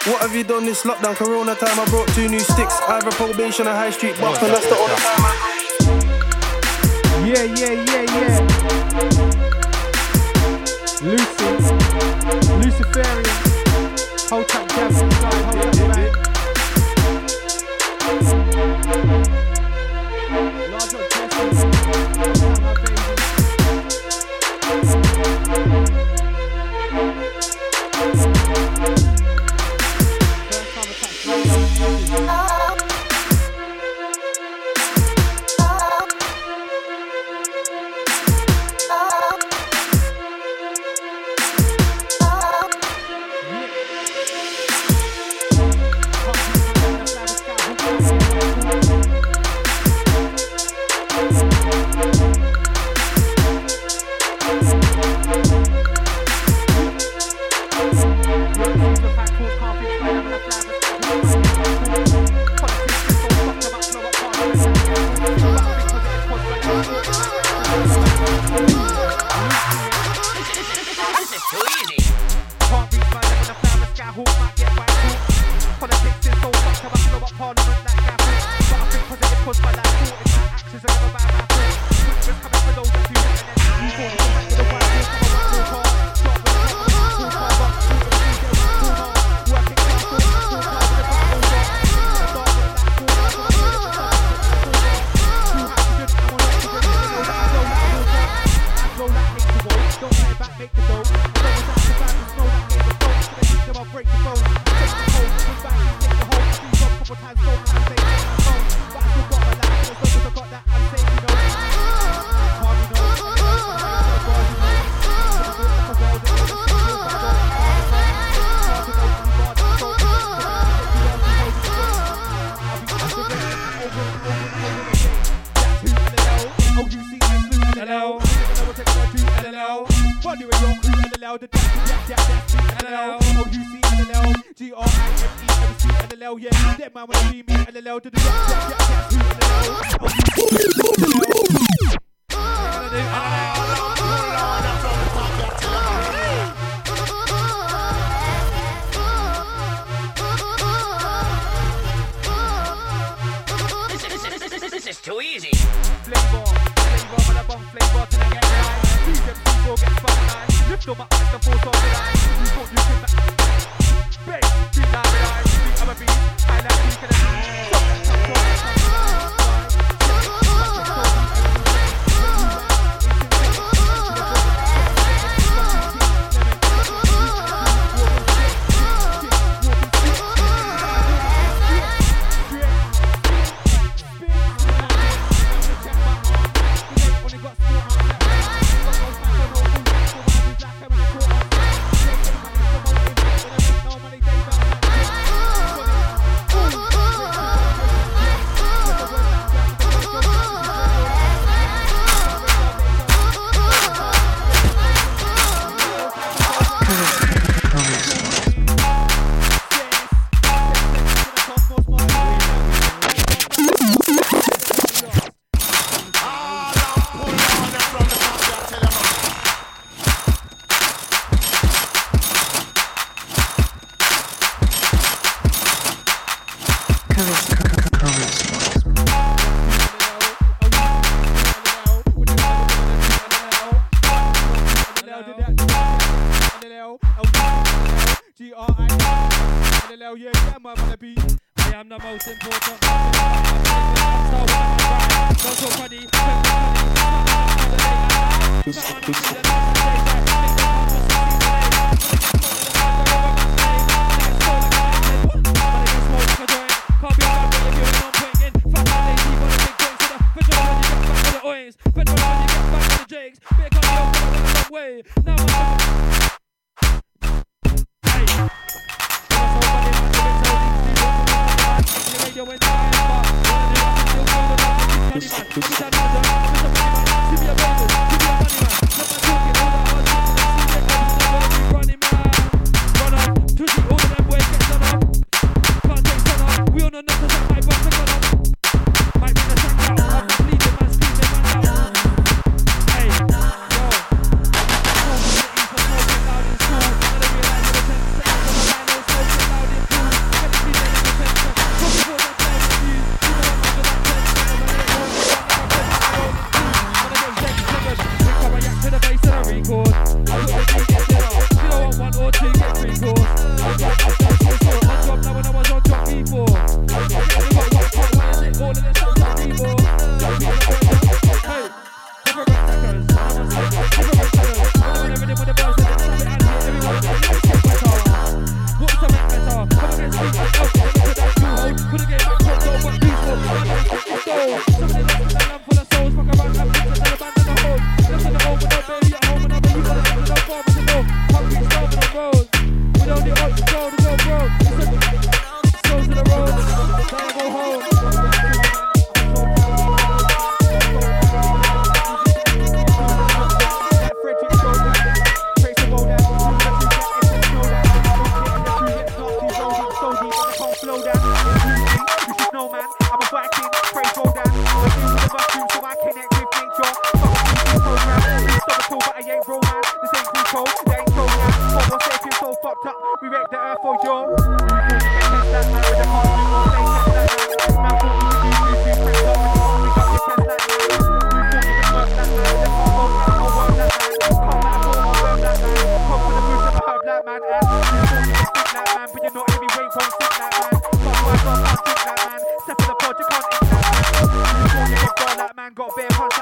What have you done this lockdown? Corona time, I brought two new sticks. I have Either probation or high street box, and that's the order. time Yeah, yeah, yeah, yeah. Lucy, Luciferian. Hold tight, jab inside, hold tight,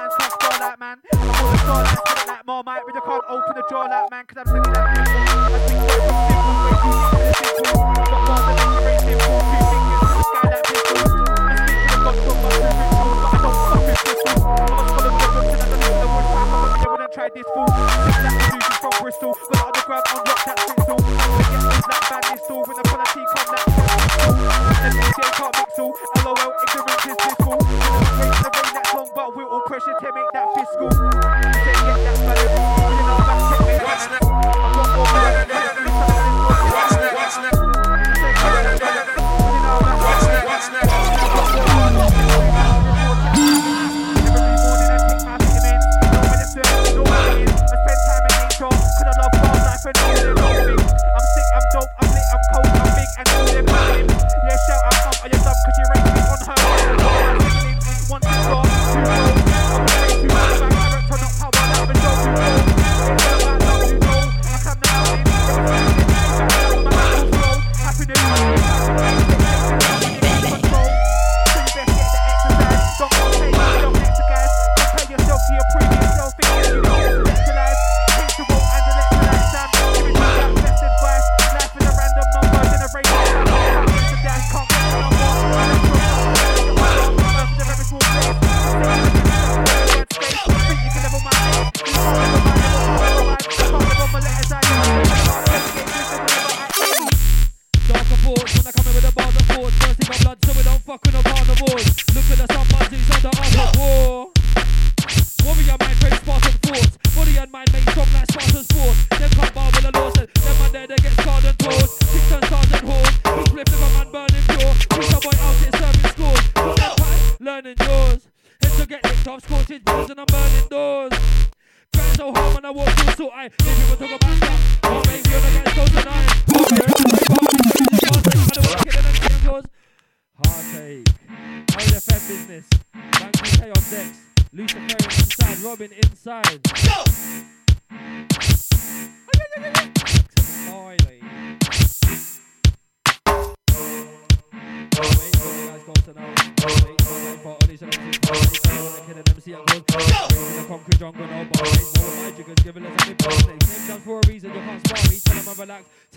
man's top for that man. I'm on the door like put like more might, but I can't open the door like man, cause I'm singing like people. I'm they're simple, way too deep for the simple. Got more than any I'm four, two fingers I'm sky like people. I speak to the gospel, but I'm ritual, but I don't fuck with Bristol. I was full of weapons and I don't know the wood trap, I was never gonna try this fool. That illusion from Bristol, got it on the ground, on that pistol. I'm gonna get those like bad install when the quality come that pistol. And the DJ can't mix all, LOL, ignorance is but we're all pressured to make that fiscal.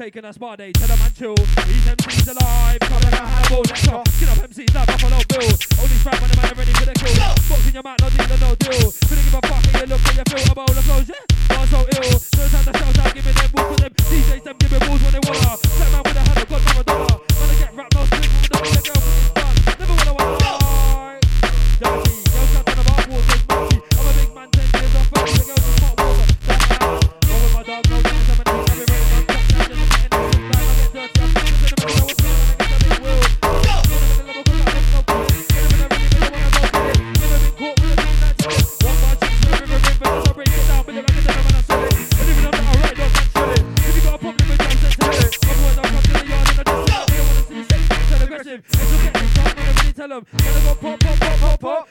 taking that spot, they them. Gotta go pop, pop, pop, pop, pop.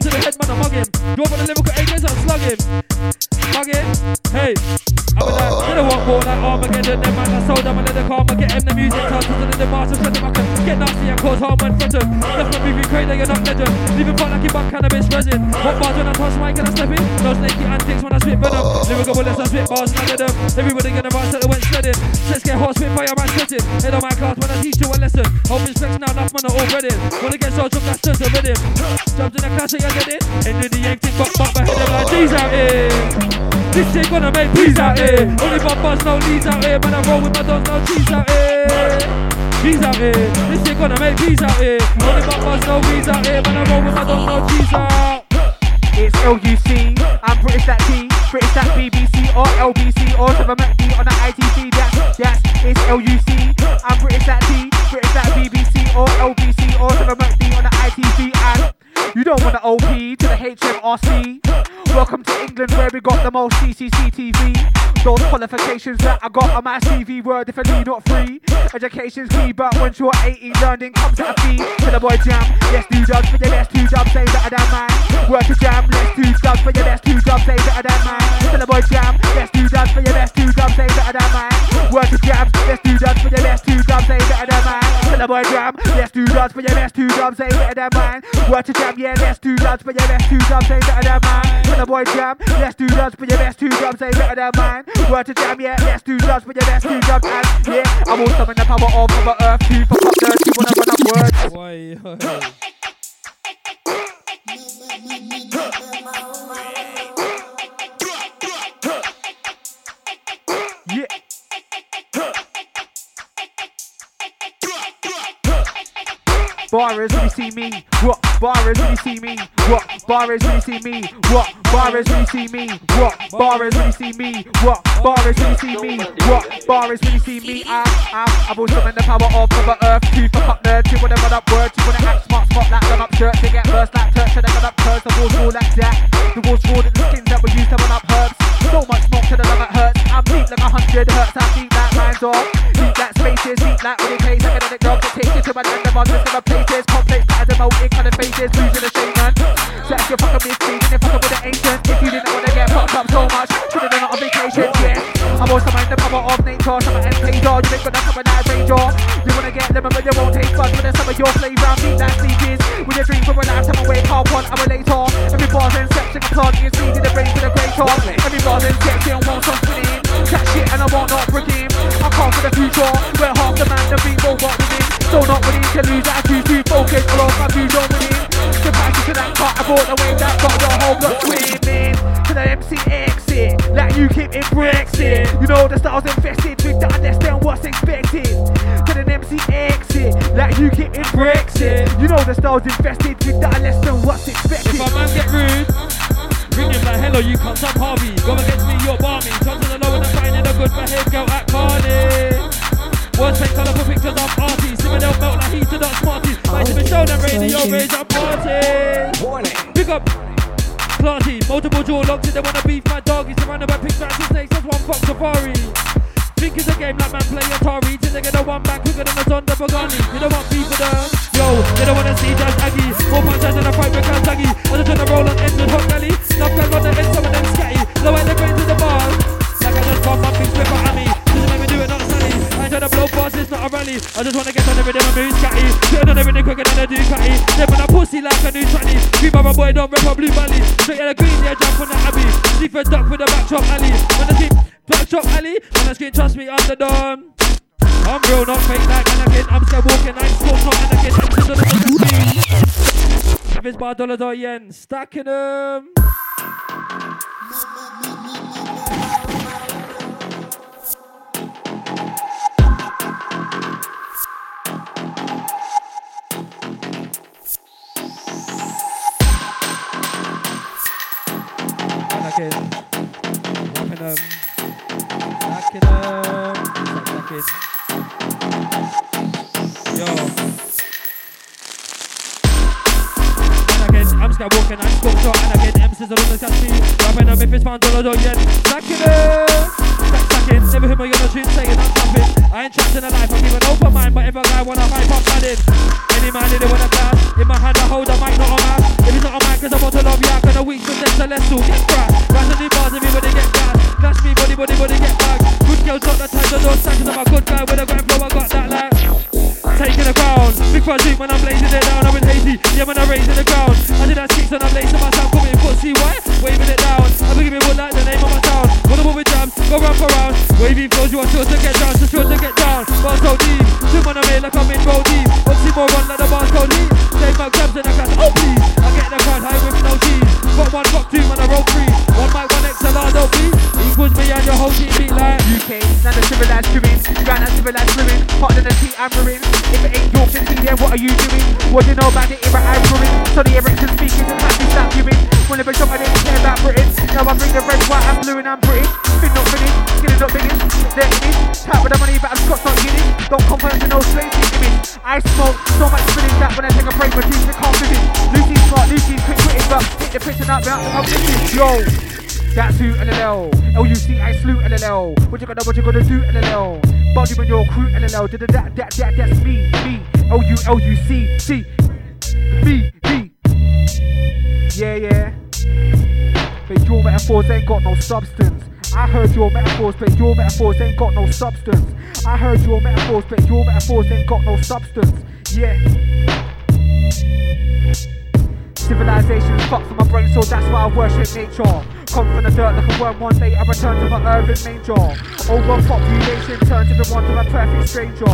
to the head, man, I mug him. Drop on the Liverpool agents, I slug him. Mug him, hey. I'm in that, you know walk war like Armageddon, then man, I sold them, I let the karma get him, the music I'm turns, to the march, I'm setting my Get nasty and cause harm when threatened. Left my moving crazy, they're not legend. Leaving fun like you bump cannabis resin. What bars when I touch my can I step in? Those naked antics when I spit venom. Never Lyrical bullets, I spit bars, none of them. Everybody gonna rise that went shredded. Let's get hot, spit fire, man, sweating. Head on my class when I teach you a lesson. Hope respects now, enough man, all ready. Wanna get so drunk, that's just a rhythm. Jumped in the class, and you get it. of the empty, got bump I'm like these out here. This shit gonna make peace out here. Only my bumpers, no leads out here. Man, I roll with my dogs, no cheese out here. Bees out here. This shit gonna make peace out here. Only but bust no out here. When I roll with my dog, no know cheese out. It's LUC, I'm British that T, British that BBC or LBC or Silver McD on the ITV. That's, that's, it's LUC, I'm British that T, British that BBC or LBC or Silver McD on the ITV. And you don't want the OP to the HMRC. Welcome to England where we got the most CCCTV. Those qualifications that I got on my CV were definitely not free. Education's key, but once you're 18, learning comes at a fee. Tell the boy jam, let's do jobs for your best two jobs, say better than mine. Work to jam, let's do jobs for your best two jobs, say better than mine. Tell the boy jam, let's do for your best two jobs, say better than mine. Work to jam, let's do for your best two jobs, say better than mine. Tell the boy jam, let's do for your best two jobs, say better than mine. Work to jam, yeah, let's do jobs for your best two jobs, say better than mine. To the boy jam, let's do jobs for your best two jobs, say better than mine. Work to jam, yeah, let's do jobs for your best two jobs, and yeah, I'm also in the power of Mother Earth, two for fuck nerds, you wanna run up words. Why? Yeah. Barres when you see me, what? Barres when you see me, what? Barres when you see me, what? Barres when you see me, what? Barres when you see me, what? Barres when you see me, what? Barres when you see me, I'm, I'm, I'm also in the power of Mother Earth, two for fuck nerds, you wanna run up words, you wanna act smart, smart like run up shirts, they get burst like turks, so they run up curves, the walls all like that, the walls raw, the skins that we use to run up herbs, so much like a hundred hertz, I'm deep like lines off, deep like spaces, like when it plays, like an dogs, it takes you to my land of others, never places, complex patterns, emoting kind of faces, losing a shaman, so if you're fucking with me, then you're fucking with the ancient, if you didn't wanna get fucked up so much, should've done it on vacation, yeah, I'm also mind the power of nature, some of dog, you ain't gonna come with that ranger, you wanna get them, but you won't taste buds, with some of your flavour, I'm deep like sleeves, with a dream for a lifetime, I wake up one hour later, every bar's in section, I'm planting your seed in the brain for the greater, every bar's in section, won't stop spinning, that shit and I want not bricking, I come for the future, where half the man, the people got within, so not willing to lose attitude, too focused, all off my views on winning, capacity to that cut, I bought the way that got the whole block swimming, to the MC exit, like you keep in Brexit, you know the style's infested with the understand what's expected, to the MC exit, like you keep in Brexit, you know the style's infested with the understand what's expected. If a man get rude, ring him like hello, you can't stop Harvey. Go against me, you're balmy. Turn to the low and I'm finding a good behaved girl at Carnage. Words paint colourful pictures of arties. Simming they'll melt like heated up smarties. Might even show them radio, raise up parties. Warning. Pick up. Planty, multiple jaw locks in, they wanna beef my dog. He's surrounded by pigs, rats, and snakes, that's one fox safari. Think it's a game like man play Atari. Till they get a one back quicker than a Zonda Pagani. You don't want people them Yo, they don't wanna see Jazz Aggie. Four punches in a fight with Kazagi. I just wanna roll on ends with Hot Galley. Enough guys on the end, some of them scatty. Low at the brains to the bar. Like I just bought my big flip at Amy. Doesn't make me do it, not Sally. I ain't trying to blow bars, it's not a rally. I just wanna get on the rhythm and move scatty. Get on the rhythm quicker than a Ducati. Step on a pussy like a new tranny. Up a boy, don't rip a blue valley. Straight at the green, yeah, jump on the abbey. Sleep a duck with a backdrop alley. When I sleep, backdrop alley. When I scream, trust me, I'm the dawn. I'm real, not fake like Anakin. I'm still walking, I'm still not Anakin. I'm still the me. If it's bar dollars or yen, stacking them. Anakin, wrapping them, stacking them, stacking. Yo. I'm scared walking, I'm scope shot, Anakin, M scissor on the me. Rapping up if it's found dollars or yen. Stacking it! Stack, never me on the saying I'm tapping. I ain't trapped in a life, I keep an open mind, but if a guy wanna hype man in. Any man in it wanna class. In my hand, I hold a mic, not a mask. If it's not a mic, cause I'm bottle of yak, and a week with them celestial, get cracked. Rise the bars, everybody get gas. Flash me, body, body, body, get back. Good girls got the time, the door stack, cause I'm a good guy with a grand flow, I got that like. Taking the ground, big fat drink when I'm blazing it down, I'm in hazy, yeah man I'm raising the ground. I did that six and I'm lacing myself, coming pussy, what? Waving it down, I'm giving me wood like the name of my town. Wanna move it jams, go round for round. Wavy flows, you are sure to get down, so sure to get down. Bar so deep, two man I made like I'm in roll deep. Oxy more run like the bar so deep. Take my grabs in the class, oh. I get the crowd high with no G's. Got one, got two, man I roll three. One mic, one XLR, don't be. Equals me and your whole team beat like. UK, now the civilized crewing, grand and civilized brewing, hotter than a tea I'm brewing. If it ain't Yorkshire tea, then what are you doing? What do you know about the era I'm brewing? So the Ericsson speakers and happy stop viewing. Whenever jump, I didn't care about Britain. Now I bring the red, white, and blue, and I'm British. Been not finished, getting not biggest. Their image, tap with the money, but I'm Scott's not getting. Don't confirm to no straight to image. I smoke so much spinning that when I take a break, my teeth can't visit. Lucy's smart, Lucy's quick witted, but hit the pitch and out, and come this Yo. That's who LLL. L-U-C, I slew LLL. What you gonna, what you gonna do LLL? Body when your crew LLL. Da da that, that, that's me, me. L-U-L-U-C, C. Me, me. Yeah, yeah. But your metaphors ain't got no substance. I heard your metaphors, but your metaphors ain't got no substance. I heard your metaphors, but your metaphors ain't got no substance. Yeah. Civilization's fucked for my brain, so that's why I worship nature. Come from the dirt like a worm, one day I return to my urban manger. Overpopulation turns everyone to my perfect stranger.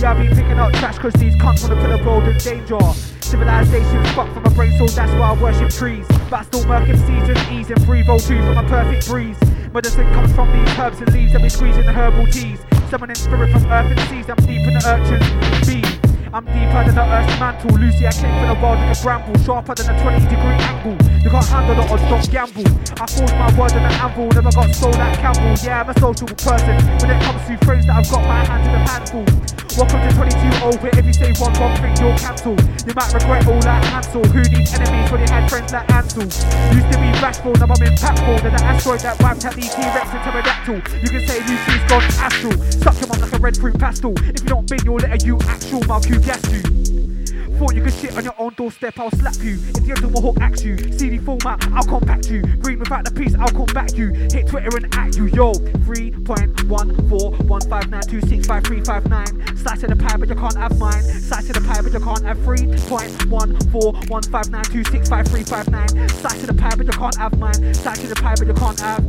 Yeah, I be picking up trash cause these cunts wanna put the world in danger. Civilization's fucked for my brain, so that's why I worship trees. But I still work in season, ease and breathe, O2 from a perfect breeze. Medicine comes from these herbs and leaves that we squeeze in the herbal teas. Summoning spirit from earth and seas, I'm deep in the urchin's bees. I'm deeper than the earth's mantle. Lucy, I came from the world like a bramble. Sharper than a 20 degree angle. You can't handle the odds, don't gamble. I forged my word on an anvil. Never got sold at Campbell. Yeah, I'm a sociable person. When it comes to friends that I've got my hands in a handful. Welcome to 22 over. If you say one wrong thing, you'll cancel. You might regret all that Hansel. Who needs enemies when you had friends like Ansel? Used to be bashful, now I'm impactful. Than the asteroid that wiped out the T-Rex and pterodactyl. You can say Lucy's gone astral. Suck him on like a red fruit pastel. If you don't bin your letter, you actual. I'll Q gas you. Thought you could shit on your own doorstep, I'll slap you. If the other hawk axe you, CD format, I'll compact you. Green without the piece, I'll come back you. Hit Twitter and at you, yo. 3.141592655359. Slice to the pie, but you can't have mine. Slice to the pie, but you can't have 3.141592655359. Slice to the pie, but you can't have mine. Slice to the pie, but you can't have.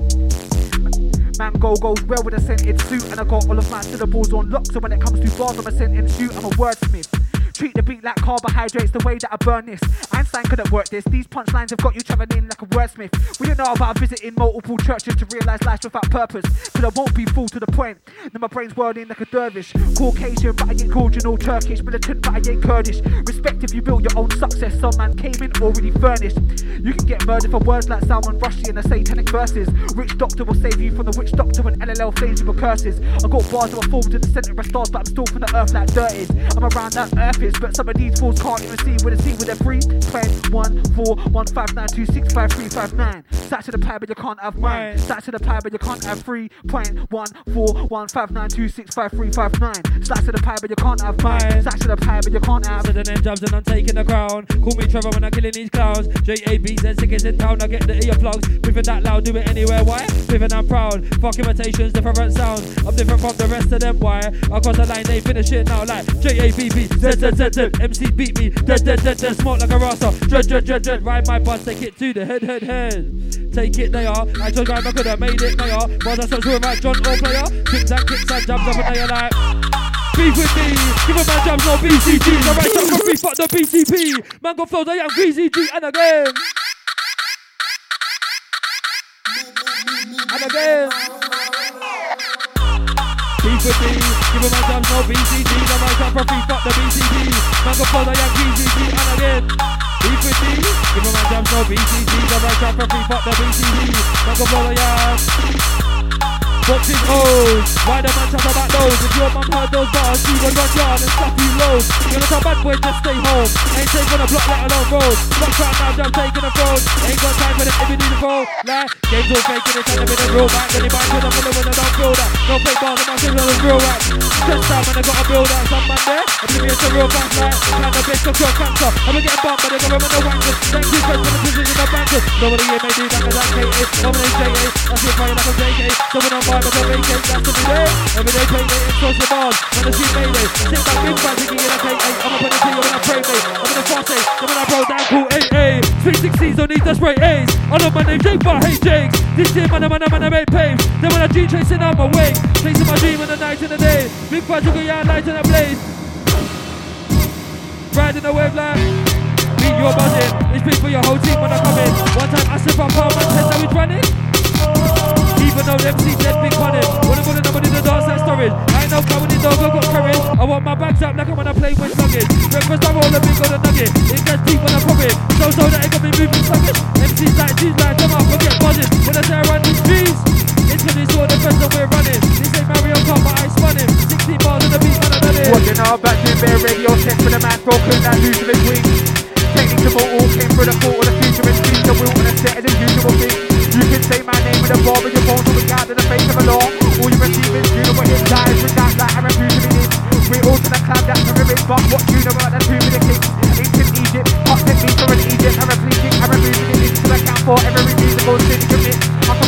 Mango goes well with a scented suit, and I got all of my syllables on lock. So when it comes to bars, I'm a sentence shoot. I'm a wordsmith. Treat the beat like carbohydrates, the way that I burn this. Einstein couldn't work this. These punchlines have got you traveling like a wordsmith. We don't know about visiting multiple churches to realize life's without purpose. Cause I won't be full to the point. Now my brain's whirling like a dervish. Caucasian, but I ain't Caucasian Turkish. Militant, but I ain't Kurdish. Respect if you build your own success. Some man came in already furnished. You can get murdered for words like Salman Rushdie and the satanic verses. Rich doctor will save you from the witch doctor when LLL flames with curses. I got bars that were formed in the center of stars, but I'm still from the earth like dirt is. I'm around that earth but some of these fools can't even see with a C with a free. Pen one four one five nine two six five three five nine. Sat to the pie, but you can't have mine. Sat to the pie, but you can't have three. three point one four one five nine two six five three five nine. Sat to the pie, but you can't have mine. Sat to the pie, but you can't have. After the name jobs and I'm taking the crown. Call me Trevor when I'm killing these clowns. J.A.B. says sickest in town. I get the earplugs. Breathing that loud, do it anywhere. Why? Breathing I'm proud. Fuck imitations, different sounds. I'm different from the rest of them. Why? Across the line, they finish it now like J.A.B.B. Z Z Z Z. MC beat me. Dead dead dead dead. Smoke like a rasta. Dread dread dread dread. Ride my bus, take it to the head head head. Take it they are. I told guys I could have made it they are. Was I so sure about John or player? Kicks and kicks and jumps up and they are like. Beef with me, give a man jams no BCG. The right shot for free, fuck the BCP. Man go flows, I am Greasy G and again. And again. Beef with me, give a man jams no BCG. The right shot for free, fuck the BCP. Man go am Greasy G and again. With me, give a man jams no BCG. The right shot for free, fuck the BCP. Man go flows, I am. Boxing O's, why the man chat about those? If your mum heard those bars, she would run yard and slap you loads. You're not a bad boy, just stay home. Ain't taking a block, let alone road. Box right now, jump taking a phone. Ain't got time for you need a phone. Like, games all fake and it's kind of in a real back. Then he might put up on the when I don't feel that. No fake bars, I'm not on the real rap. Stress time when I gotta build that. Some man there, oblivious to real fast like. Kind of bitch, your cancer. I've been getting bumped, but they're going to wankers. Thank you, friends, for the position of the bankers. Nobody here may do that, cause I'm KA. Nobody JA. I see fire like a JK. Someone on fire, but I'm vacate. That's every day. Every day payday, it's close to bars. When I see mayday, sit back, big fan, thinking in a K8. I'm up on the T when I pray, mate. I'm in a fast eight, then when I bro down, cool 8A. Sweet 16s, don't need to spray A's. I know my name Jake, but I hate Jakes. This year, man, man, man, I make paves. Then when I G chasing my way, chasing my dream in the night and the day. Big fans looking out, light and a blaze. Riding the wave like. Beat your buzzing. It's big for your whole team when I come in. One time I sip up power, man, ten now it's running. Even though them see dead. Wanna put number in the dark side storage. I ain't no in dog, I got courage. I want my bags up like I'm on a plane with. Breakfast, I big on nugget. It gets deep when I pop it. So, so that it can be moving sluggish. MC's like, she's like, come on, forget buzzing. When I say I run these trees, that we're running. This ain't Mario Kart, but I spun 16 bars on the beat, and I done it. Watching our back bare radio set for the man, talking that who's this week. Taking of all, all came through the thought of the future is speed. The will and a set as a usual. You can say my name with a bar with your bones will be out in the face of a law. All you receive is you it dies with that like I'm refusing it. We all to the cloud that pyramid, but what you know about the two minute kings. Ancient Egypt, hot techniques from an Egypt, I'm repleting, I'm refusing it the account for every musical city commit.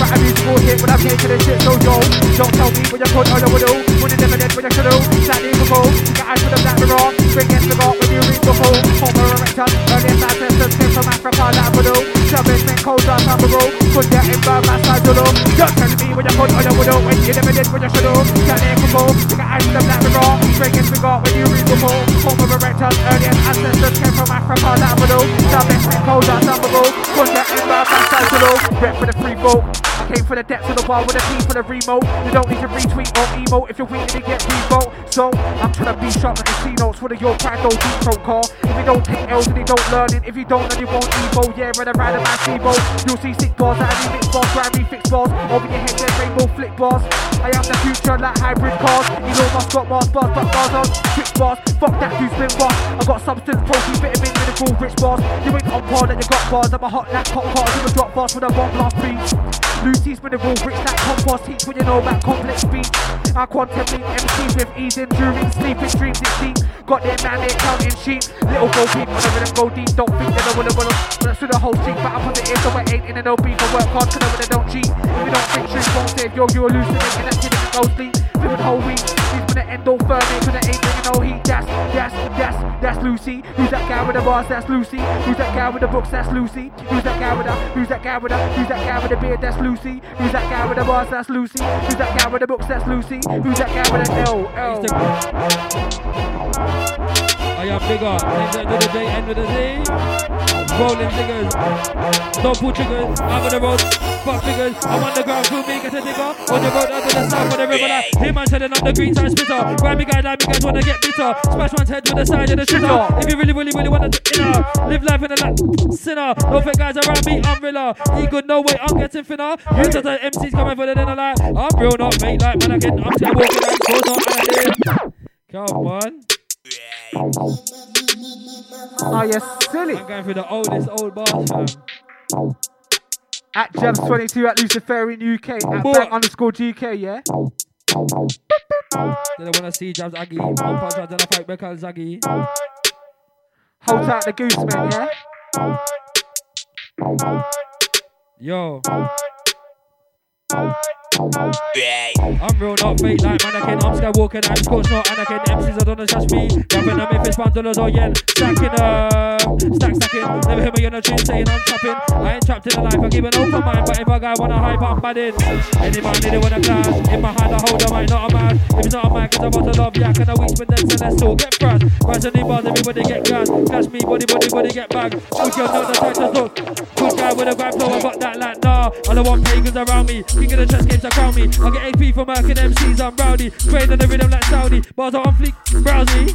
I come out a musical hit when I'm taking the shit, so yo, don't tell me when you're caught on the widow, when you never did when you should have, that name go, get eyes for the black mirror, bring it to God when you read the whole, homo erector, earliest ancestors came from Africa, Labrador, Chavez, men, cold, dark, Amaro, put that in by my side, Zulu, don't tell me when you're caught on the widow, when you never did when you should have, that name go, get eyes for the black mirror, bring it to God when you read the whole, homo erector, earliest ancestors came from Africa, Labrador, Chavez, men, cold, dark, Amaro, put that in by my side, Zulu, rep for the free vote, I came for the depths of the bar with a P for the remote. You don't need to retweet or emote if you're weak to get revote. So I'm trying to be sharp like the C notes with a your crack old deep call. If you don't take L's and you don't learn it. If you don't then you won't evo. Yeah, around in my SIBO. You'll see six bars that I remix bars, I refix bars. Over your head, then rainbow flick bars. I am the future like hybrid cars. Elon Musk got Mars bars, but bars on quick bars. Fuck that dude spin bars. I got substance, protein, vitamin, miracle, rich bars. You ain't on par that you got bars. I'm a hot laptop cars with a drop bars with a bomb blast beat. Lucy's mineral rich like compost heat when you know about complex beats. I contemplate MCs with ease enduring sleeping dreams it's deep. Got their man there counting sheep. Little go deep, when them go deep. Don't think that I wanna wanna run through the whole street, but I put it in so I ain't in an OB for work hard, cause I when I don't cheat. If you don't think truth won't save yo, you hallucinating, that's giving go sleep. Living whole week, she's gonna end all firm, ain't gonna ain't bringing no heat. That's, that's, that's, that's Lucy. Who's that guy with the bars? That's Lucy. Who's that guy with the books? That's Lucy. Who's that guy with the, who's that guy with the, who's that guy with the beard? That's Lucy. Who's that guy with the bars? That's Lucy. Who's that guy with the books? That's Lucy. Who's that guy with the L? L. I am bigger. End of the day, end of the day. Rolling figures. Don't pull triggers. I'm on the road. Fuck figures. I'm on the ground. Cool me, get a digger. On the road, under the south, on the river. Like, him man telling up the green side spitter. Grimy guy, like me guys wanna get bitter. Smash man's head with the side of the shitter. If you really, really, really wanna do inner, uh, live life in a like sinner. No fake guys around me, I'm realer. He good, no way, I'm getting thinner. You just the MCs coming for the dinner like, I'm real, not fake like mannequin. I'm still walking like goes on mannequin. Come on. Oh, you silly. I'm going for the oldest old bars, fam. At Jabs22 at Luciferian UK. At back underscore GK, yeah? They don't wanna see Jabs Aggie. One punch out, then I fight back on Zaggy. Hold tight the goose, man, yeah? Yo. I'm real, not fake like mannequin. I'm Skywalker, I'm Scotch, not Anakin. MCs gonna judge me. Rapping them if it's pound or yen. Stacking up, stack stacking. Never hear me on a tune saying I'm trapping. I ain't trapped in the life, I keep an open mind. But if a guy wanna hype, I'm bad in. Anybody they wanna clash. In my hand, I hold a mic, not a man. If it's not a mic, it's a bottle of yak and a week spin them, so let's all get fresh. Rise on the bars, everybody get gas. Catch me, body, body, body, get back. Good girl, know the titles look. Good guy with a grind flow, I got that like nah. I don't want pagans around me. King of the chess games, I crown me. I get AP for marking MCs, I'm rowdy. Train on the rhythm like Saudi. Bars are on fleek, browsy.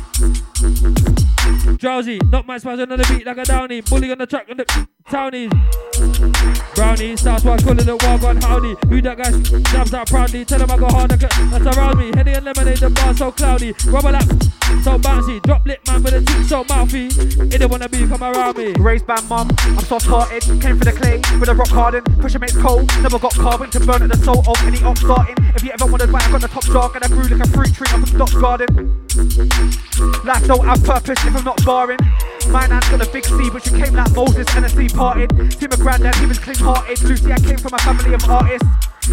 Drowsy, not my spaz on the beat like a downy. Bully on the track on the townies. Brownie, South Squad calling it Wagwan Howdy. Who that guy jabs out proudly? Tell him I go hard, that's around me. Henny and lemonade, the bar so cloudy. Rubber lap, so bouncy. Drop lip man with a teeth so mouthy. He don't wanna be, come around me. Raised by mum, I'm soft hearted. Came for the clay with a rock hardened. Pressure makes cold. Never got carbon to burn at the soul of any off starting. If you ever wondered why I got the top dog and I grew like a fruit tree up in Dutch garden. Life don't have purpose if I'm not barring. My nan's got a big C, but she came like Moses and a sea parted. See my granddad, he was clean hearted. Lucy, I came from a family of artists.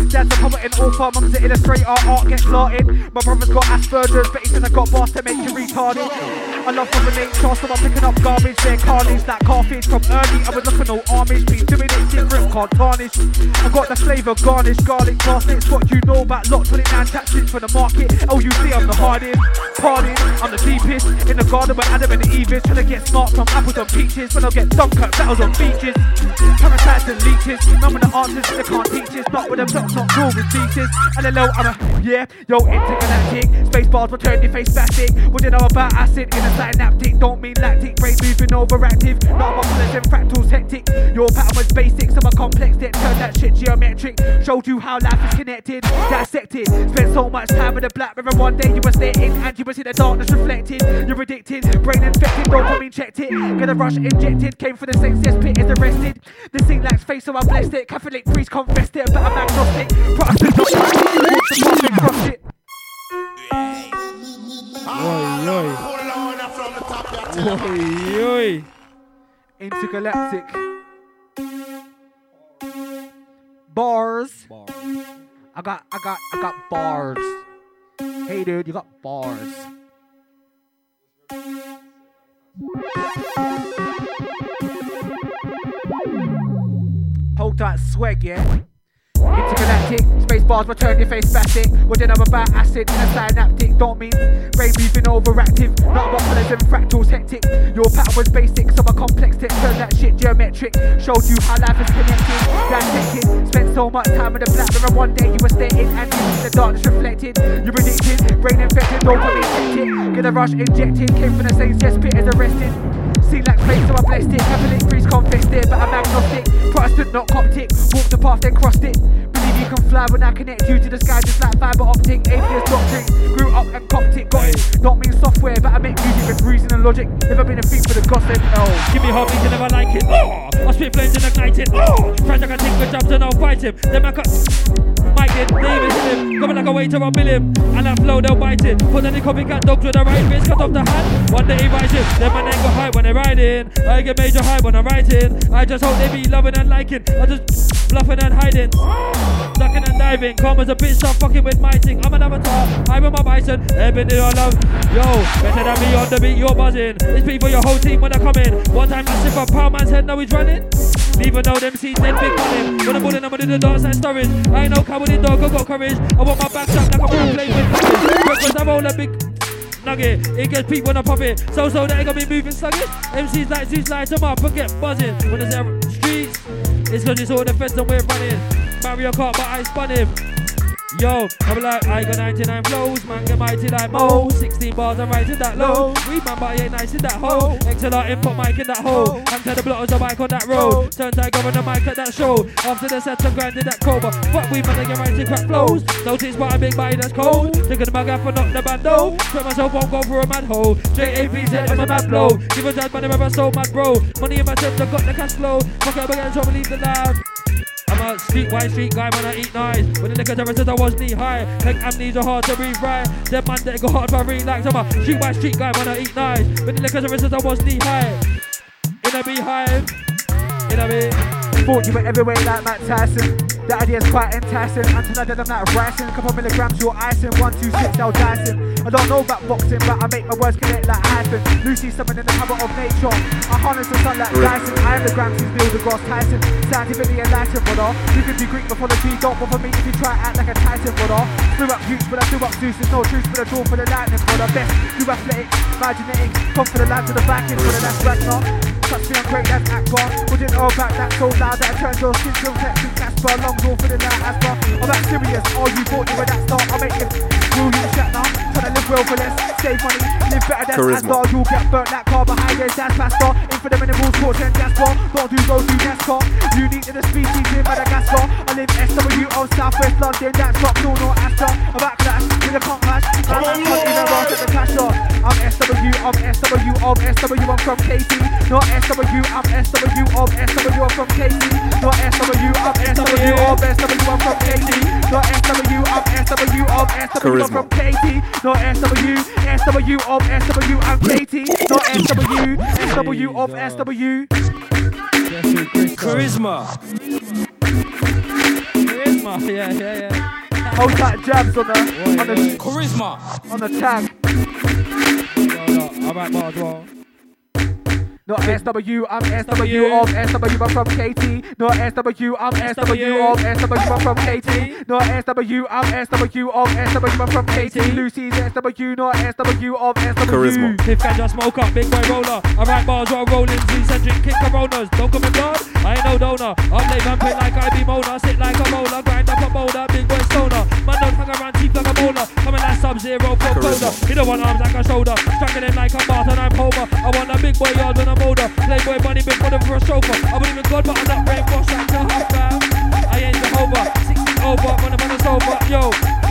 Dad's a poet in all form, mum's an illustrator, art gets started. My brother's got Asperger's, but he says I got bars to make you retarded. I love the nature, so I'm picking up garbage, they're carnage, that carfish from early. I was looking all armish, been doing it different, can't tarnish. I got the flavour, garnish, garlic, parsnips, what you know about lot 29 tactics for the market. Oh, you see, I'm the hardest, partying, I'm the deepest. In the garden where Adam and Eve is, trying to get smart from apples and peaches. When I get Dunkirk battles on beaches, parasites and leeches. None of the answers they can't teach us, not with them shots, not raw with teachers. Hello, I'm a, yeah, yo, intergalactic. Space bars will turn your face plastic. What did I know about acid in a synaptic? Don't mean lactic, brain moving overactive. Not my and fractals hectic. Your pattern was basic, some are complex, then turn that shit geometric. Showed you how life is connected, dissected. Spent so much time with the black river one day you were stating and you but see the darkness reflected. You're addicted, brain infected, dopamine checked it. Get a rush injected, came for the same cesspit, is arrested. The scene lacks face, so I blessed it. Catholic priest confessed it, but I'm agnostic. Protestant not What's the path and crossed it? Oi, oi. Oi, oi. Intergalactic. Bars. I got, I got, I got bars. Hey, dude, you got bars. That swag, yeah. Intergalactic, space bars return your face spastic. What did I about acid and synaptic? Don't mean brain moving overactive. Not about colours and fractals hectic. Your pattern was basic, so I complexed it. Turned that shit geometric. Showed you how life is connected. Dissected. Spent so much time in the black mirror. One day you were stating and see the darkness reflected. You predicted, brain infected, don't dopamine hectic. Get a rush injected. Came from the same cesspit as arrested. See like face, so I blessed it. Catholic priest confessed it, but I'm agnostic. Protestant, not Coptic. Walked the path, then crossed it. You can fly when I connect you to the sky just like fiber optic. Atheist doctrine. Grew up and Coptic, got it. Don't mean software, but I make music with reason and logic. Never been a thing for the gossip. Oh. Give me heartbeat, and never like it. Oh, I spit flames and ignite it. Oh, friends I can take good jumps and I'll fight him. Then I cut. Mike it, David him. Coming like a waiter, I'll bill him. And that flow, they'll bite it. Put any copycat dogs with the right bits, cut off the hand. One day he rides it. Then my name go high when they riding. I get major high when I'm writing. I just hope they be loving and liking. I just bluffing and hiding. Ducking and diving. Come as a bitch, stop fucking with my thing. I'm an avatar. I'm with my bison. Everything I love. Yo, better than me on the beat, you're buzzing. It's people, your whole team when I come in. One time I sip a pound man's head, now he's running. Even though them seeds dead big on him. When I'm them in the dance like storage. I ain't no coward dog, I got courage. I want my back shot like I'm gonna play with. Because I'm all a big nugget. It gets peak when I pop it. So so they got me moving sluggish. MCs like Zeus light them up and get buzzing. When it's streets, it's cause it's all the feds and we're running. Mario Kart, but I spun him. Yo, I'm like, I got 99 flows, man, get mighty like Mo. 16 bars, I'm writing that low. Oh. Read man, but I ain't nice in that hole. Oh. XLR input mic in that hole. And tell the blotters the mic on that road. Turn tight, go on the mic at that show. After the set, I'm grinding that cobra. Fuck we, man, I get writing crack flows. Notice what a big body that's cold. Thinking the mug out for not the bando. Sweat myself, won't go for a mad hole. JAP said I'm a mad blow. Give a dad money, never so mad, bro. Money in my chest, I got the cash flow. Fuck up again, trouble, leave the lab. I'm a street white street guy when I eat nice. When the nigga says I was knee high. Like amnesia hard to breathe right. Them man that go hard for relax. I'm a street white street guy when I eat nice. When the nigga says I was knee high. In a beehive. In a bee. Thought you were everywhere like Matt Tyson. The idea's quite enticing. Until I did, I'm like rising. Couple milligrams, you're icing. One, two, six, now dicing. I don't know about boxing, but I make my words connect like hyphen. Lucy summoned in the cover of nature. I harness the sun like Dyson. I am the Gramsci's the Gross Tyson. Scientifically enlightened, brother. You could be Greek mythology. Don't bother me if you try to act like a Titan, brother. Threw up huge, but I threw up Zeus. There's no truth for the draw for the lightning, brother. Best, you athletic, my genetics. Come for the land to the Vikings, brother. That's Ragnar. Touch me, I'm great, that's Akbar. Wouldn't know about that so loud that I turned your skin to text Casper. Long draw for the night, Asper. I'm that serious. Oh, you thought you were that star. I'll make you rule you shut now. Tryna live well for less, save money, live better than Charisma. Asper. You'll get burnt like carbohydrates, that's pasta. In for the minimals, torch and Jasper. Don't do those, do NASCAR. Unique to the species in Madagascar. I live SW on Southwest London, that's not no, no Astra. I'm at clash, with a punk clash. I'm at can't even rush at the cash off. I'm SW, I'm SW, I'm SW, I'm from KT. Not SW, I'm SW, I'm SW, I'm from KT. Not SW, I'm SW, I'm SW, I'm from KT. Not SW, I'm SW, I'm SW, I'm from KT. Not SW, SW, I'm SW, I'm KT. Not SW, SW, of SW. Charisma. Charisma, yeah, yeah, yeah. Hold that jabs on the, on the Charisma. on the tag. Alright, bars, well. Not SW, I'm SW of SW, I'm from KT. Not SW, I'm SW of SW, I'm from KT. Not SW, I'm SW of SW, I'm from KT. Lucy's SW, not SW of SW. Charisma. Fifth ganja smoke up, big boy roller. I write bars while rolling, Zeus and drink king coronas. Don't come in blood, I ain't no donor. I'm late vamping like I be Mona. Sit like a bowler, grind up a boulder, big boy stoner. Man don't hang around teeth like a bowler. Coming like sub zero for folder. He don't want arms like a shoulder. Striking him like a Bart and I'm Homer. I want a big boy yard when I'm older. Playboy bunny been put him for chauffeur. I believe in God, but I'm not brainwashed like the half I ain't Jehovah. 16 over when I'm on a sober. Yo.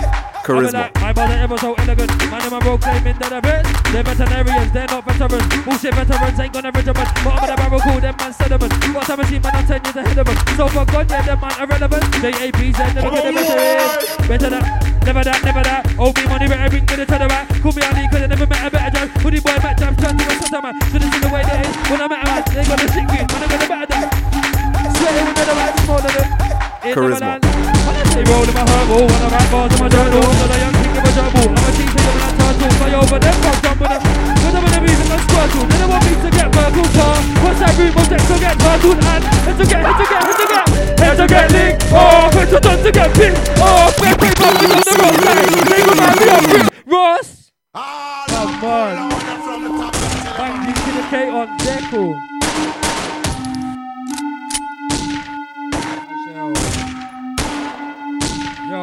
Charisma. My brother ever so elegant. Man, them a proclaiming that the best. They're veterinarians, they're not veterans. Bullshit veterans ain't gonna regiment. Bottom of the barrel, call them man sediment. What's a machine, man, I'm 10 years ahead of them. So for God, yeah, them man irrelevant. JAPZ, they look at the veterans. Better that, never that, never that. OB money, better bring the to the back. Call me Ali, cause I never met a better judge. Hoodie boy, Matt Jam, trying to a sutter man. So this is the way they is. When I met a man, they gonna sing it. Man, I'm gonna better that. Swear it with the man, more than it. Charisma. They roll in my herbal, when I write bars in my journal. So the young king of a jumble. I'm a cheat to them and I turtle. Fly over them, fuck jump with them. Cause I'm in the music and squirtle. They don't want me to get Merkel car. What's that room of to get turtled and head to get, head to get, head to get, head to get licked. Oh, head to done to get picked. Oh, quick, quick, pop on the road. They go round me up, quick. Ross. Come on. Thank you to the K on Deco.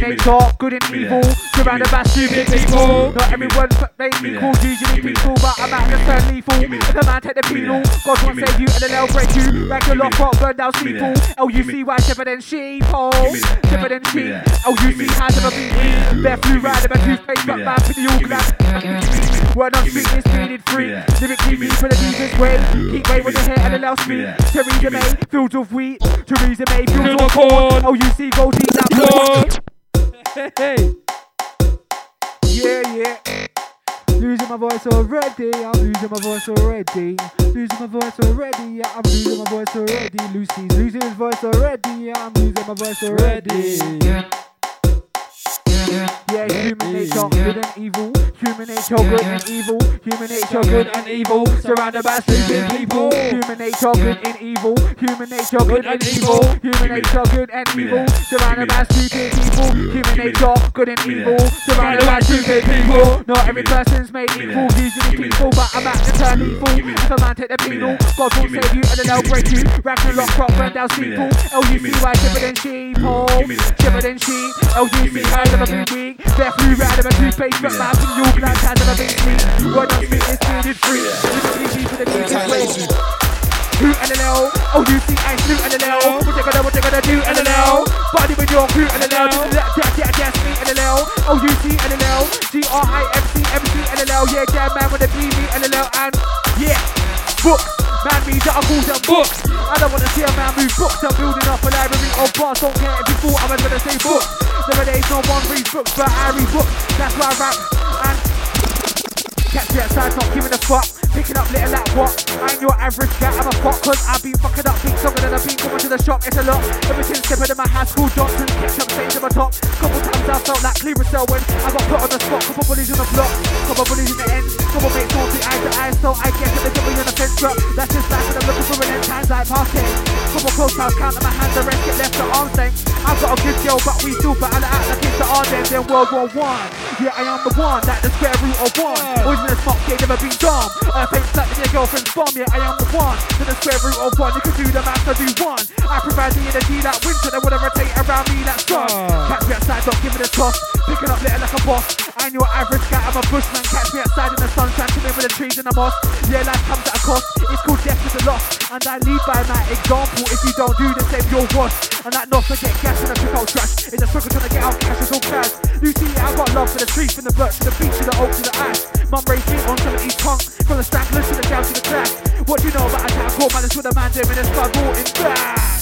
you. Nature, good and evil. Surrounded by stupid people. Not everyone's made cool, usually peaceful, but I'm out to turn lethal. If a man take the penal, God won't save you and then they'll break you. Like a lock rock, burn down steeple. L-U-C-Y, shepherd and sheeple. Shepherd and sheep. L-U-C has never been me. Bare flew ride, my toothpaste, but man for the all glass. Word on street is feeded free. Lyrically me for the deepest way. Keep way with the hair and allow speed. Theresa May, fields of wheat. Theresa May, fields of corn. L-U-C, go deep, that. Hey. Yeah, yeah. Losing my voice already, I'm losing my voice already. Losing my voice already, yeah, I'm losing my voice already. Lucy's losing his voice already, yeah, I'm losing my voice already. Yeah, human nature, good and evil. Human nature, good and evil. Human nature, good and evil. Surrounded by stupid people. Human nature, good and evil. Human nature, good and evil. Human nature, good and evil. Surrounded by stupid people. Human nature, good and evil. Surrounded by stupid people. Not every person's made equal. Usually people, but I'm at to turn lethal. If a man take the penal, God won't save you and then they'll break you. Lock, rock, burn down steeple. L-U-C-Y, shiver than sheep. Oh, shiver than sheep. L-U-C, high never been Bare flew round of a toothpaste, but my from your glass has never been sweet. Word on street is feeded free. Deep for the deepest way. Who and the L? Oh, you see, I slew and the L. What you gonna, what you gonna do and the L? Body with your crew and the L. Just that, that, that, that's me and the L. Oh, you see and the L. G-R-I-M-C, M-C and the L. Yeah, damn man with the B, me and. And yeah, books. Man reads call them books. I don't wanna see a man move books. I'm building up a library of bars. Don't care if you thought I was gonna say books. Nowadays, no one reads books, but I read books. That's why I rap. And catch me outside, not giving a fuck. Picking up little like what? I ain't your average guy, I'm a fuck, cause I've been fucking up beats longer than I've been coming to the shop. It's a lot. Ever since stepping in my high school Johnson, kept up stains on my top. Couple times I felt like clear cell when I got put on the spot. Couple bullies on the block, couple bullies in the end. Couple mates don't see eye to eye, so I that they got me on the fence. But that's just life, and I'm looking for an end. Times like passing. Couple close times, counting my hands, the rest get left to arm's length. I've got a good girl, but we still better to act like it's the Ardennes in World War One. Yeah, I am the one, that the square root of one. Always been a smart kid, never been dumb. I think slapping your girlfriend's bomb, yeah, I am the one. To the square root of one, you can do the math, I do one. I provide the energy that winter, they wanna rotate around me like sun. Ah. Catch me outside, don't give it a toss. Picking up little like a boss. I ain't your average guy, I'm a bushman. Catch me outside in the sunshine, chilling with the trees and the moss. Yeah, life comes at a cost. It's called death with a loss. And I lead by my example. If you don't do the same, you're washed. And that not forget gas and a pick out trash. It's a struggle trying to get out cash, it's all cash. You see, I got love for the trees, from the birch to the beach to the oak to the ash. Mum raised me on 70s punk, from the stranglers to the down to the Clash. What do you know about a town called man? That's what a man doing a struggle in back.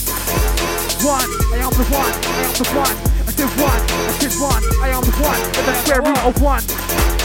One, I am the one, I am the one. I said one, I said one, I am the one. With the square root of one.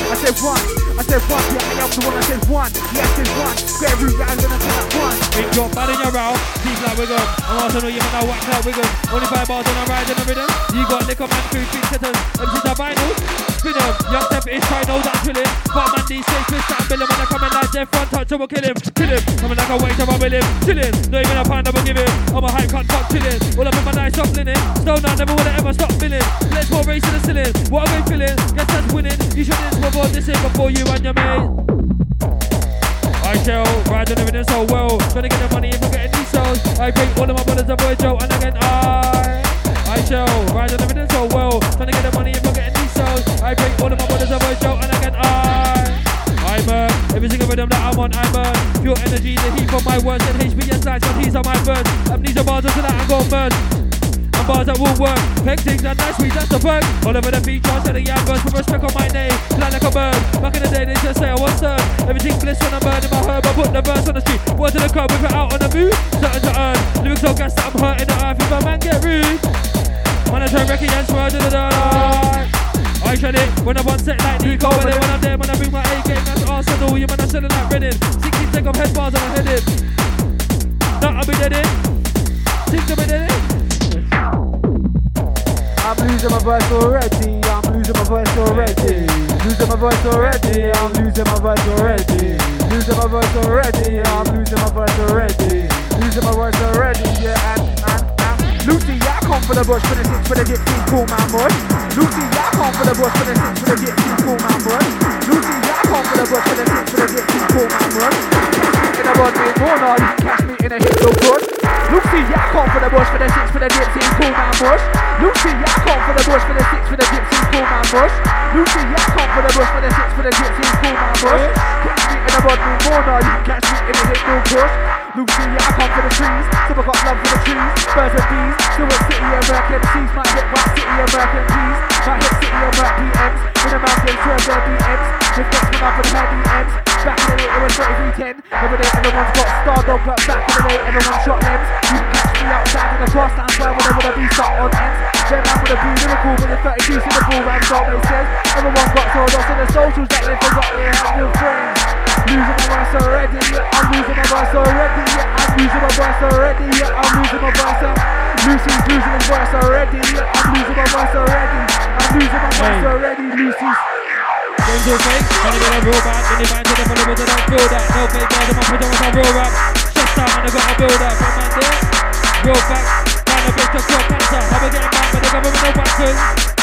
I said one, I said one, yeah, I am the one that says one. Yes, there's one. Get every guy gonna turn up one. Big drop, bad in your round, deep like Wigan. I'm also know you man, I whack like Wigan. Only five bars and I'm riding the rhythm. You got liquor man, three feet setters. MC's are vinyl. Spin 'em. Young Steph is trying, know that chillin'. But man, these six twist bill 'em. When I come in like Jeff, one touch, I will kill him. Kill him. Coming like oh, a weight, I'm will him. Chillin'. Not even a pound, I will give him. I'm a hype, can't fuck chillin'. All up in my nice soft linen. Stone out, never wanna ever stop feeling. Let's go race to the ceiling. What are we feeling? Guess that's winning. You shouldn't avoid this in before you and your mate. I shall ride on everything so well. To get the money if I'm getting these sales. I pay all of my brothers avoid Joe and again I I shall ride on everything so well. Trying to get the money if I'm getting these. I pay all of my brothers avoid Joe and again I I burn uh, every single rhythm that I'm on. I burn uh, pure energy, the heat from my words and lights and he's on my birds. Amnesia bars until I go. And bars that will work. Peg things and nice sweet, that's the perk. All over the beach, I said the young birds put respect on my name. Fly like a bird. Back in the day, they just say I was third. Everything bliss when I'm burning my herb. I put the verse on the street. Word to the curb, whip it out on the move. Certain to earn. Lyrics so gas that I'm hurting the earth. If a man get rude. Man, I turn record and swear to the dirt. I shut it when I want set like Nico. But when I'm there, when I bring my A game, that's Arsenal. You man, I'm selling like Reading. 16 take off head bars and I'm headed. Not I'll be dead in. Think to be dead in. I'm losing my voice already. I'm losing my voice already. Losing my voice already. I'm losing my voice already. Losing my voice already. I'm losing my voice already. Losing my voice already. Yeah, and and and Lucy, yeah, come for the bush for the six for the get team cool man boy. Lucy, yeah, come for the bush for the six for the get team cool man boy. Lucy, yeah, come for the bush for the six for the get team cool man boy. In rod me more now, you catch me in a hit so good. Lucy, yeah, come for the bush for the six for the get team cool man bush. Lucy, yeah, come for the bush for the six for the get team cool man bush. Lucy, yeah, come for the bush for the six for the get team cool man bush. Catch me in rod me more now, you catch me in a hit so good. Lucy, yeah, I come for the trees, so I got love for the trees, birds and bees. Do it city American seas, might hit white city American peas, might hit city American PMs. In the mountains, swerve their BMs. With next one for the high DMs. Back in the day, it was 3310. Every day, everyone's got star dog, but back in the day, everyone shot limbs. You can catch me outside in the cross, and swear when I would have been on ends. Then would have been lyrical with the 32 syllable rhymes, all they says. Everyone got sold off in the socials that they forgot they had new friends. Losing my voice already, I'm losing my voice already, I'm losing my voice already, I'm losing my voice already. Losing her voice already, I'm losing my voice already, I'm losing my voice already, Lucy's. Games all fake, to get a real bad. When you find to the road, they don't feel that. No fake girls in my pajamas, I'm real rap. Shut down, man, I gotta build up. From there, real facts. Find a bitch to cure cancer. We getting back, but the government no backers.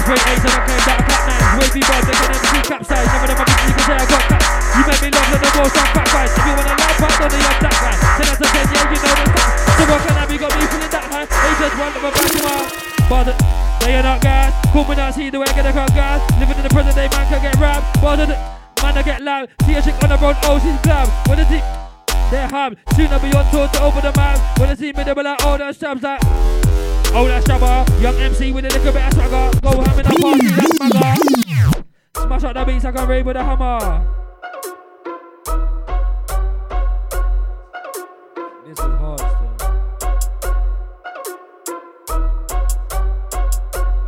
I pray eight and I came down, cat nine. Wavy boy, they can MC capsize. Never them a bitch, you can say I got cats. You make me love like the most on guys. If you wanna laugh, back on the young black guy. Ten out of ten, yeah, you know the facts. So what can I be? Got me feeling that high. They just want to back you up. But they are not guys. Cool me not see the way I get a cut guys. Living in the present day, man can get robbed. But the man I get loud. See a chick on the road, oh she's. When the dick they're ham. Soon I'll be on tour to over the map. When I see me, they be like, oh, that stabs like. Oh, that's stabber. Young MC with a little bit of swagger. Go ham in the party, that's magger. Smash out the beats like a rave with a hammer. This is hard still.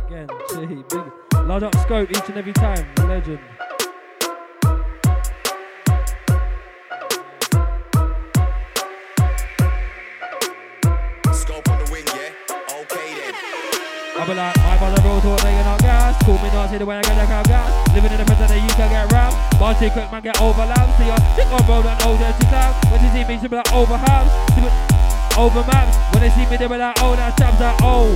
Again, gee, big. Large up scope each and every time. Legend. I be like, my father road talk, they not gas. Cool me not see the way I get like I'm gas. Living in the present, that you can get round. Party quick, man, get overlapped. See ya, stick on road and old dirty cloud. When they see me, she be like, over house. Over maps. When they see me, they be like, oh, oh, oh that's Shabs, like, oh.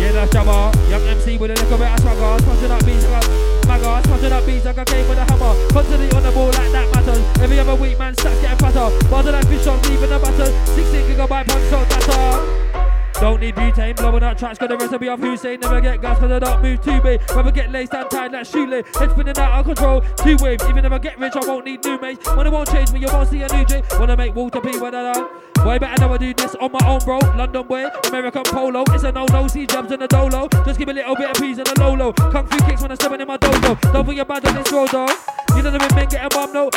Yeah, that's Shabba. Young MC with a little bit of swagger. Smashing up beats like a magger. Smashing up beats like a came with a hammer. Constantly on the ball like that matters. Every other week, man, stacks getting fatter. Of like fish on, leaving the butter. 16 gigabyte punch shot data. Don't need butane, blowing out tracks, got the recipe of Hussein. Never get gas, cause I don't move too big. Never get laced and tied like shoelace. Head spinning out of control, two waves. Even if I get rich, I won't need new mates. Money won't change me, you won't see a new J. Wanna make Walter P, what I know. Boy, better know I do this on my own, bro. London boy, American polo. It's a no no, see jumps in the dolo. Just give a little bit of peas in the lolo. Kung fu kicks when I'm stepping in my dojo. Don't think you're bad on this road, though. You know the men get a bomb, no.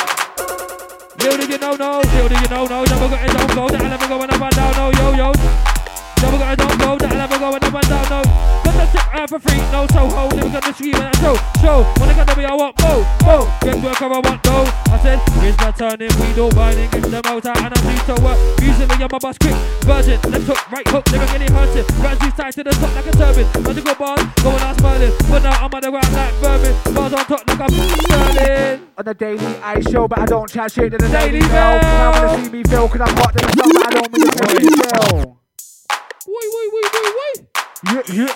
Little do you know, no. Little do you know, no. Never got it, don't go. That'll never go when I'm down, no. Yo, yo. Never got a don't go, that'll never go when I'm down, no. But Just tip out for free, no Soho. Living on the street and I show, show. When I got to be, I want mo, mo. Get work, I want no. I said, here's my turning, we don't whining, get them out and I'm due to work. Usually I'm a boss quick, virgin, left hook, right hook, never getting hunted. Runs you side to the top like a turban. Magical bars, going out smiling. But now I'm on the ground like vermin. Bars on top like I'm sterling. On the daily I show, but I don't chat shit to the Daily daily Mail. Now wanna see me feel, cause I'm hot to the sun, but I don't mean to feel. Wait, wait, wait, wait, wait. Yeah, yeah.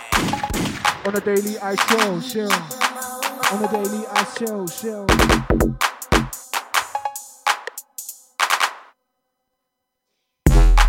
On the daily I show, show. On the daily I show, show.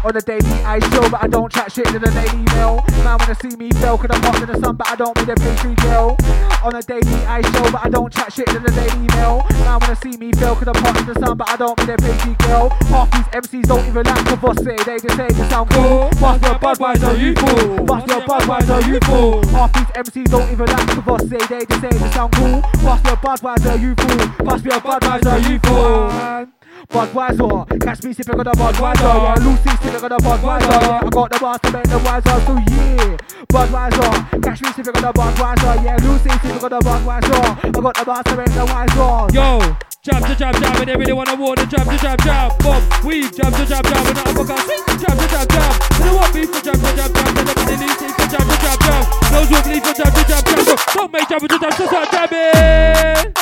On the daily I show, but I don't chat shit to the daily mail. Man wanna see me fail, cause I'm hot to the sun, but I don't mean to pastry girl. On the daily I show, but I don't chat shit to the daily mail. Man wanna see me fail, cause I'm hot to the sun, but I don't mean to pastry girl. Half these MCs don't even like the boss say, they just say they sound cool. Bust your Budweiser, you fool. Bust your Budweiser, you fool. Half these MCs don't even like the boss say, they just say they sound cool. Bust your Budweiser, you fool. Bust your Budweiser, you fool. Budweiser, catch me sipping on the Budweiser, yeah. Lucy sipping on the Budweiser, yeah. I got the bars to make the wiser, so yeah. Budweiser, catch me sipping on the Budweiser, yeah. Lucy sipping on the Budweiser, I got the bars to make the wiser. Yo, jab to jab jab, and they really wanna war the jab to jab jab. Bob, weave, jab to jab jab, and the uppercut, swing, jab to jab jab. They don't want beef for jab to jab jab, they don't really need for jab to jab jab. Those who believe for jab to jab jab, don't make jab to jab, so start jabbing.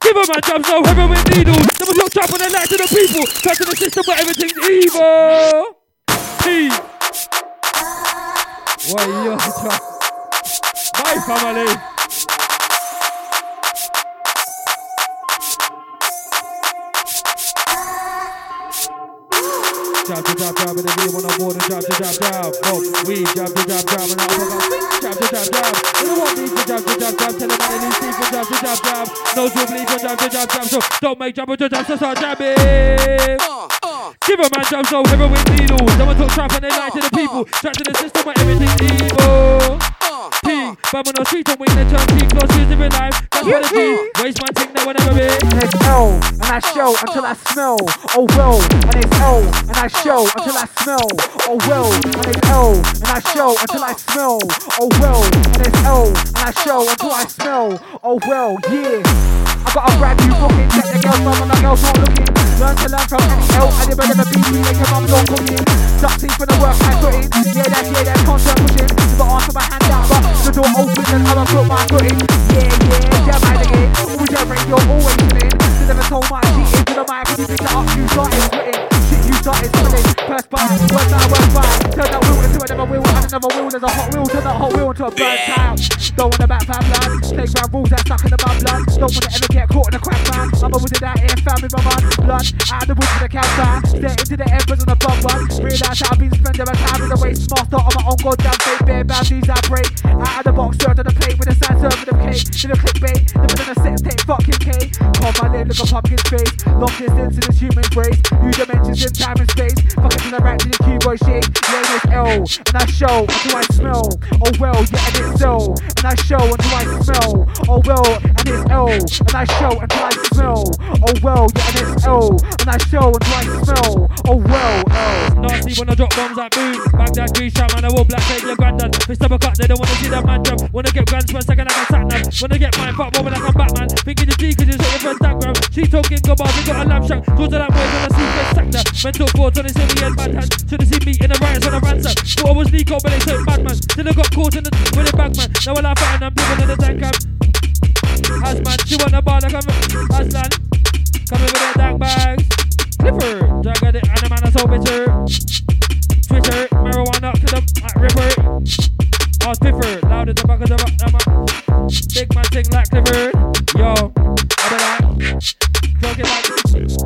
Give a man jabs, no heaven with needles. They must look trap on the light to the people, cut to the system where everything's evil. P. Why yo, my family. Jab to jab jab, and they wanna board and jab to jab jab. Bob, we jab to jab jab, and I'm gonna jab to jab jab. They don't want me to jab to jab jab, tell them I need sleep for jab to jab jab. No to believe for jab to jab jab, so don't make jab to jab, so start jabbing. Give a man jab, so with needles. Someone talk trap and they lie to the people. Trap to the system where everything's evil. P, uh. but on the street and win the turn P, close to living life. That's what it do. Waste my thing, that will never be. And it's L, and I show until I smell. Oh well, and it's L, and I show until I smell. Oh well, and it's L, and I show until I smell. Oh well, and it's L, and I show until I smell. Oh well, yeah. I got a brand new booking, check the girls from and the girls not looking. Learn to learn from any L, I never never be me, make your mum don't cooking. Duck teeth for the work I put in. Yeah, that's yeah, that's concert pushing. The arm for my hand but the door open and I'm put my foot in. Yeah, yeah, jam right again. Always jam right, you're always winning. They never told my cheating to the mic, you pick it up, you started spitting. Started spilling. First by, worst by, worst by. Turn that wheel into another wheel, and another wheel. There's a hot wheel, turn that hot wheel into a burnt tire. Don't want to back fam blood. Take round rules that stuck in the mud blood. Don't want to ever get caught in a crack man. I'm a wizard out here, found with my mud blood. Out of the woods with a counter. Stare into the embers on the bum one. Realize I've been spending my time in the waste master on my own goddamn fate. Bare boundaries I break. Out of the box, served on the plate with a side serving of cake. In a clickbait, living in a sex tape, fucking K. Call my name, look a pumpkin's face. Long distance in this human race. New dimensions in time and space. Fucking to the right to the keyboard shake. Yeah, it's L. And I show until I smell. Oh well, yeah, and it's so. And I show until I smell. Oh well, and it's L. And I show until I smell. Oh well, yeah, and it's L. And I show until oh, oh, I smell. Oh well, L. Nasty when I drop bombs like boom. That green shot, man, I will black take your granddad. Fist up a cut, they don't wanna see that man jump. Wanna get grand for a second, like a sat nav. Wanna get mine, fuck woman like I'm Batman. Thinking the G, cause you saw your first diagram. She talking good bars, they got a lamb shack. Talk to that boy, wanna see face sector. Mental thoughts on his heavy and bad hand. Should've seen me in the riots on a ransom. Thought I was Nico, but they said madman. Till I got caught in the with a bagman. Now I laugh at and I'm living in the tank cam. Asman, she want a bar like I'm Aslan. Coming with their dank bags. Flipper, drag it, and the man is so bitter. Twitter, marijuana to the uh, ripper. I was piffer, loud at the back of the. I'm big man thing like Clifford. Yo, I be like, talking like.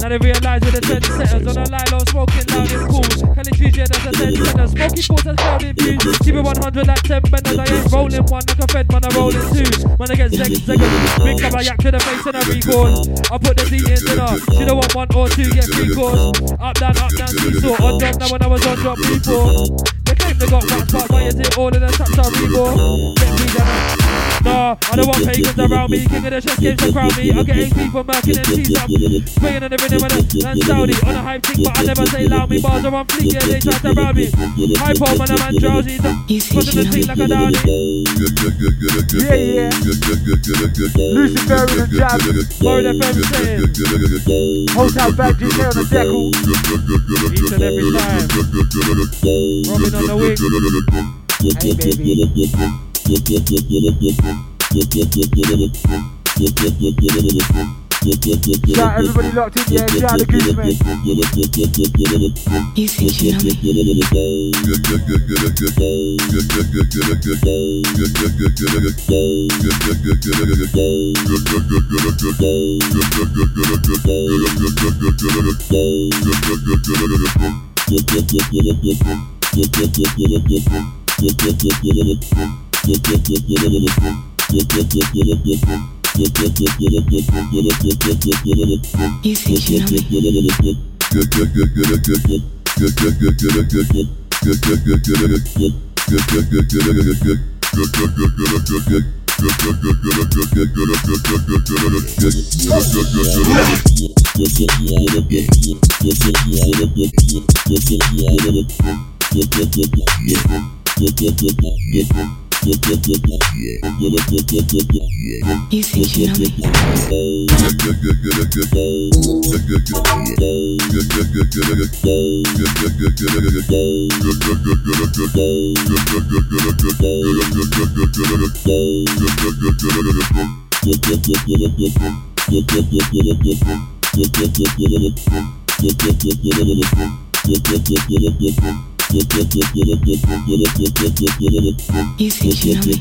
Now they realize with the 10 setters on the Lilo, smoking loud and cool. Can it treat you as a 10 center? Smoky sports and crowded views. Keep it 100 like 10 benders. I ain't rolling one like a fed man, I'm rolling two. Man, I get zeg, zeg, big cover yak to the face and a record. I put the D in dinner. She don't want one or two, get three course. Up, down, up, down, seesaw. On drop now when I was on drop before. They claim they got one, but why is it all in the touch of reborn? Get me down. Nah, I don't want pagans around me. King of the chess games to crown me. I get AP for murking and cheese up. Swinging in the rhythm of the and Saudi on a hype thing, but I never say loud. Me bars are on fleek, yeah, they try to round me. Hypo, man, I'm man drowsy. Pushing the thing like a downy. Yeah, yeah. Luciferian and Jab. Mode FM saying. Hotel back DJ on the deckle. Each and every time. Robin on the wing. Shout everybody locked in, yeah, shout the Gooseman. You think you know me? You think you know me? You think you know me? You think you know me?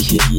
Yeah.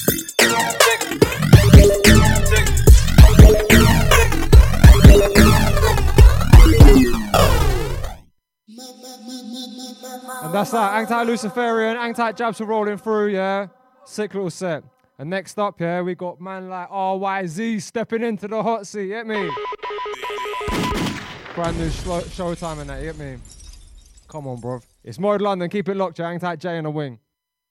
And that's that. Anti Luciferian, Anti Jabs are rolling through, yeah. Sick little set. And next up, yeah, we got man like RYZ stepping into the hot seat, get me? Brand new show showtime in that, get me? Come on, bro. It's Mode London, keep it locked, yeah. Anti J in the wing.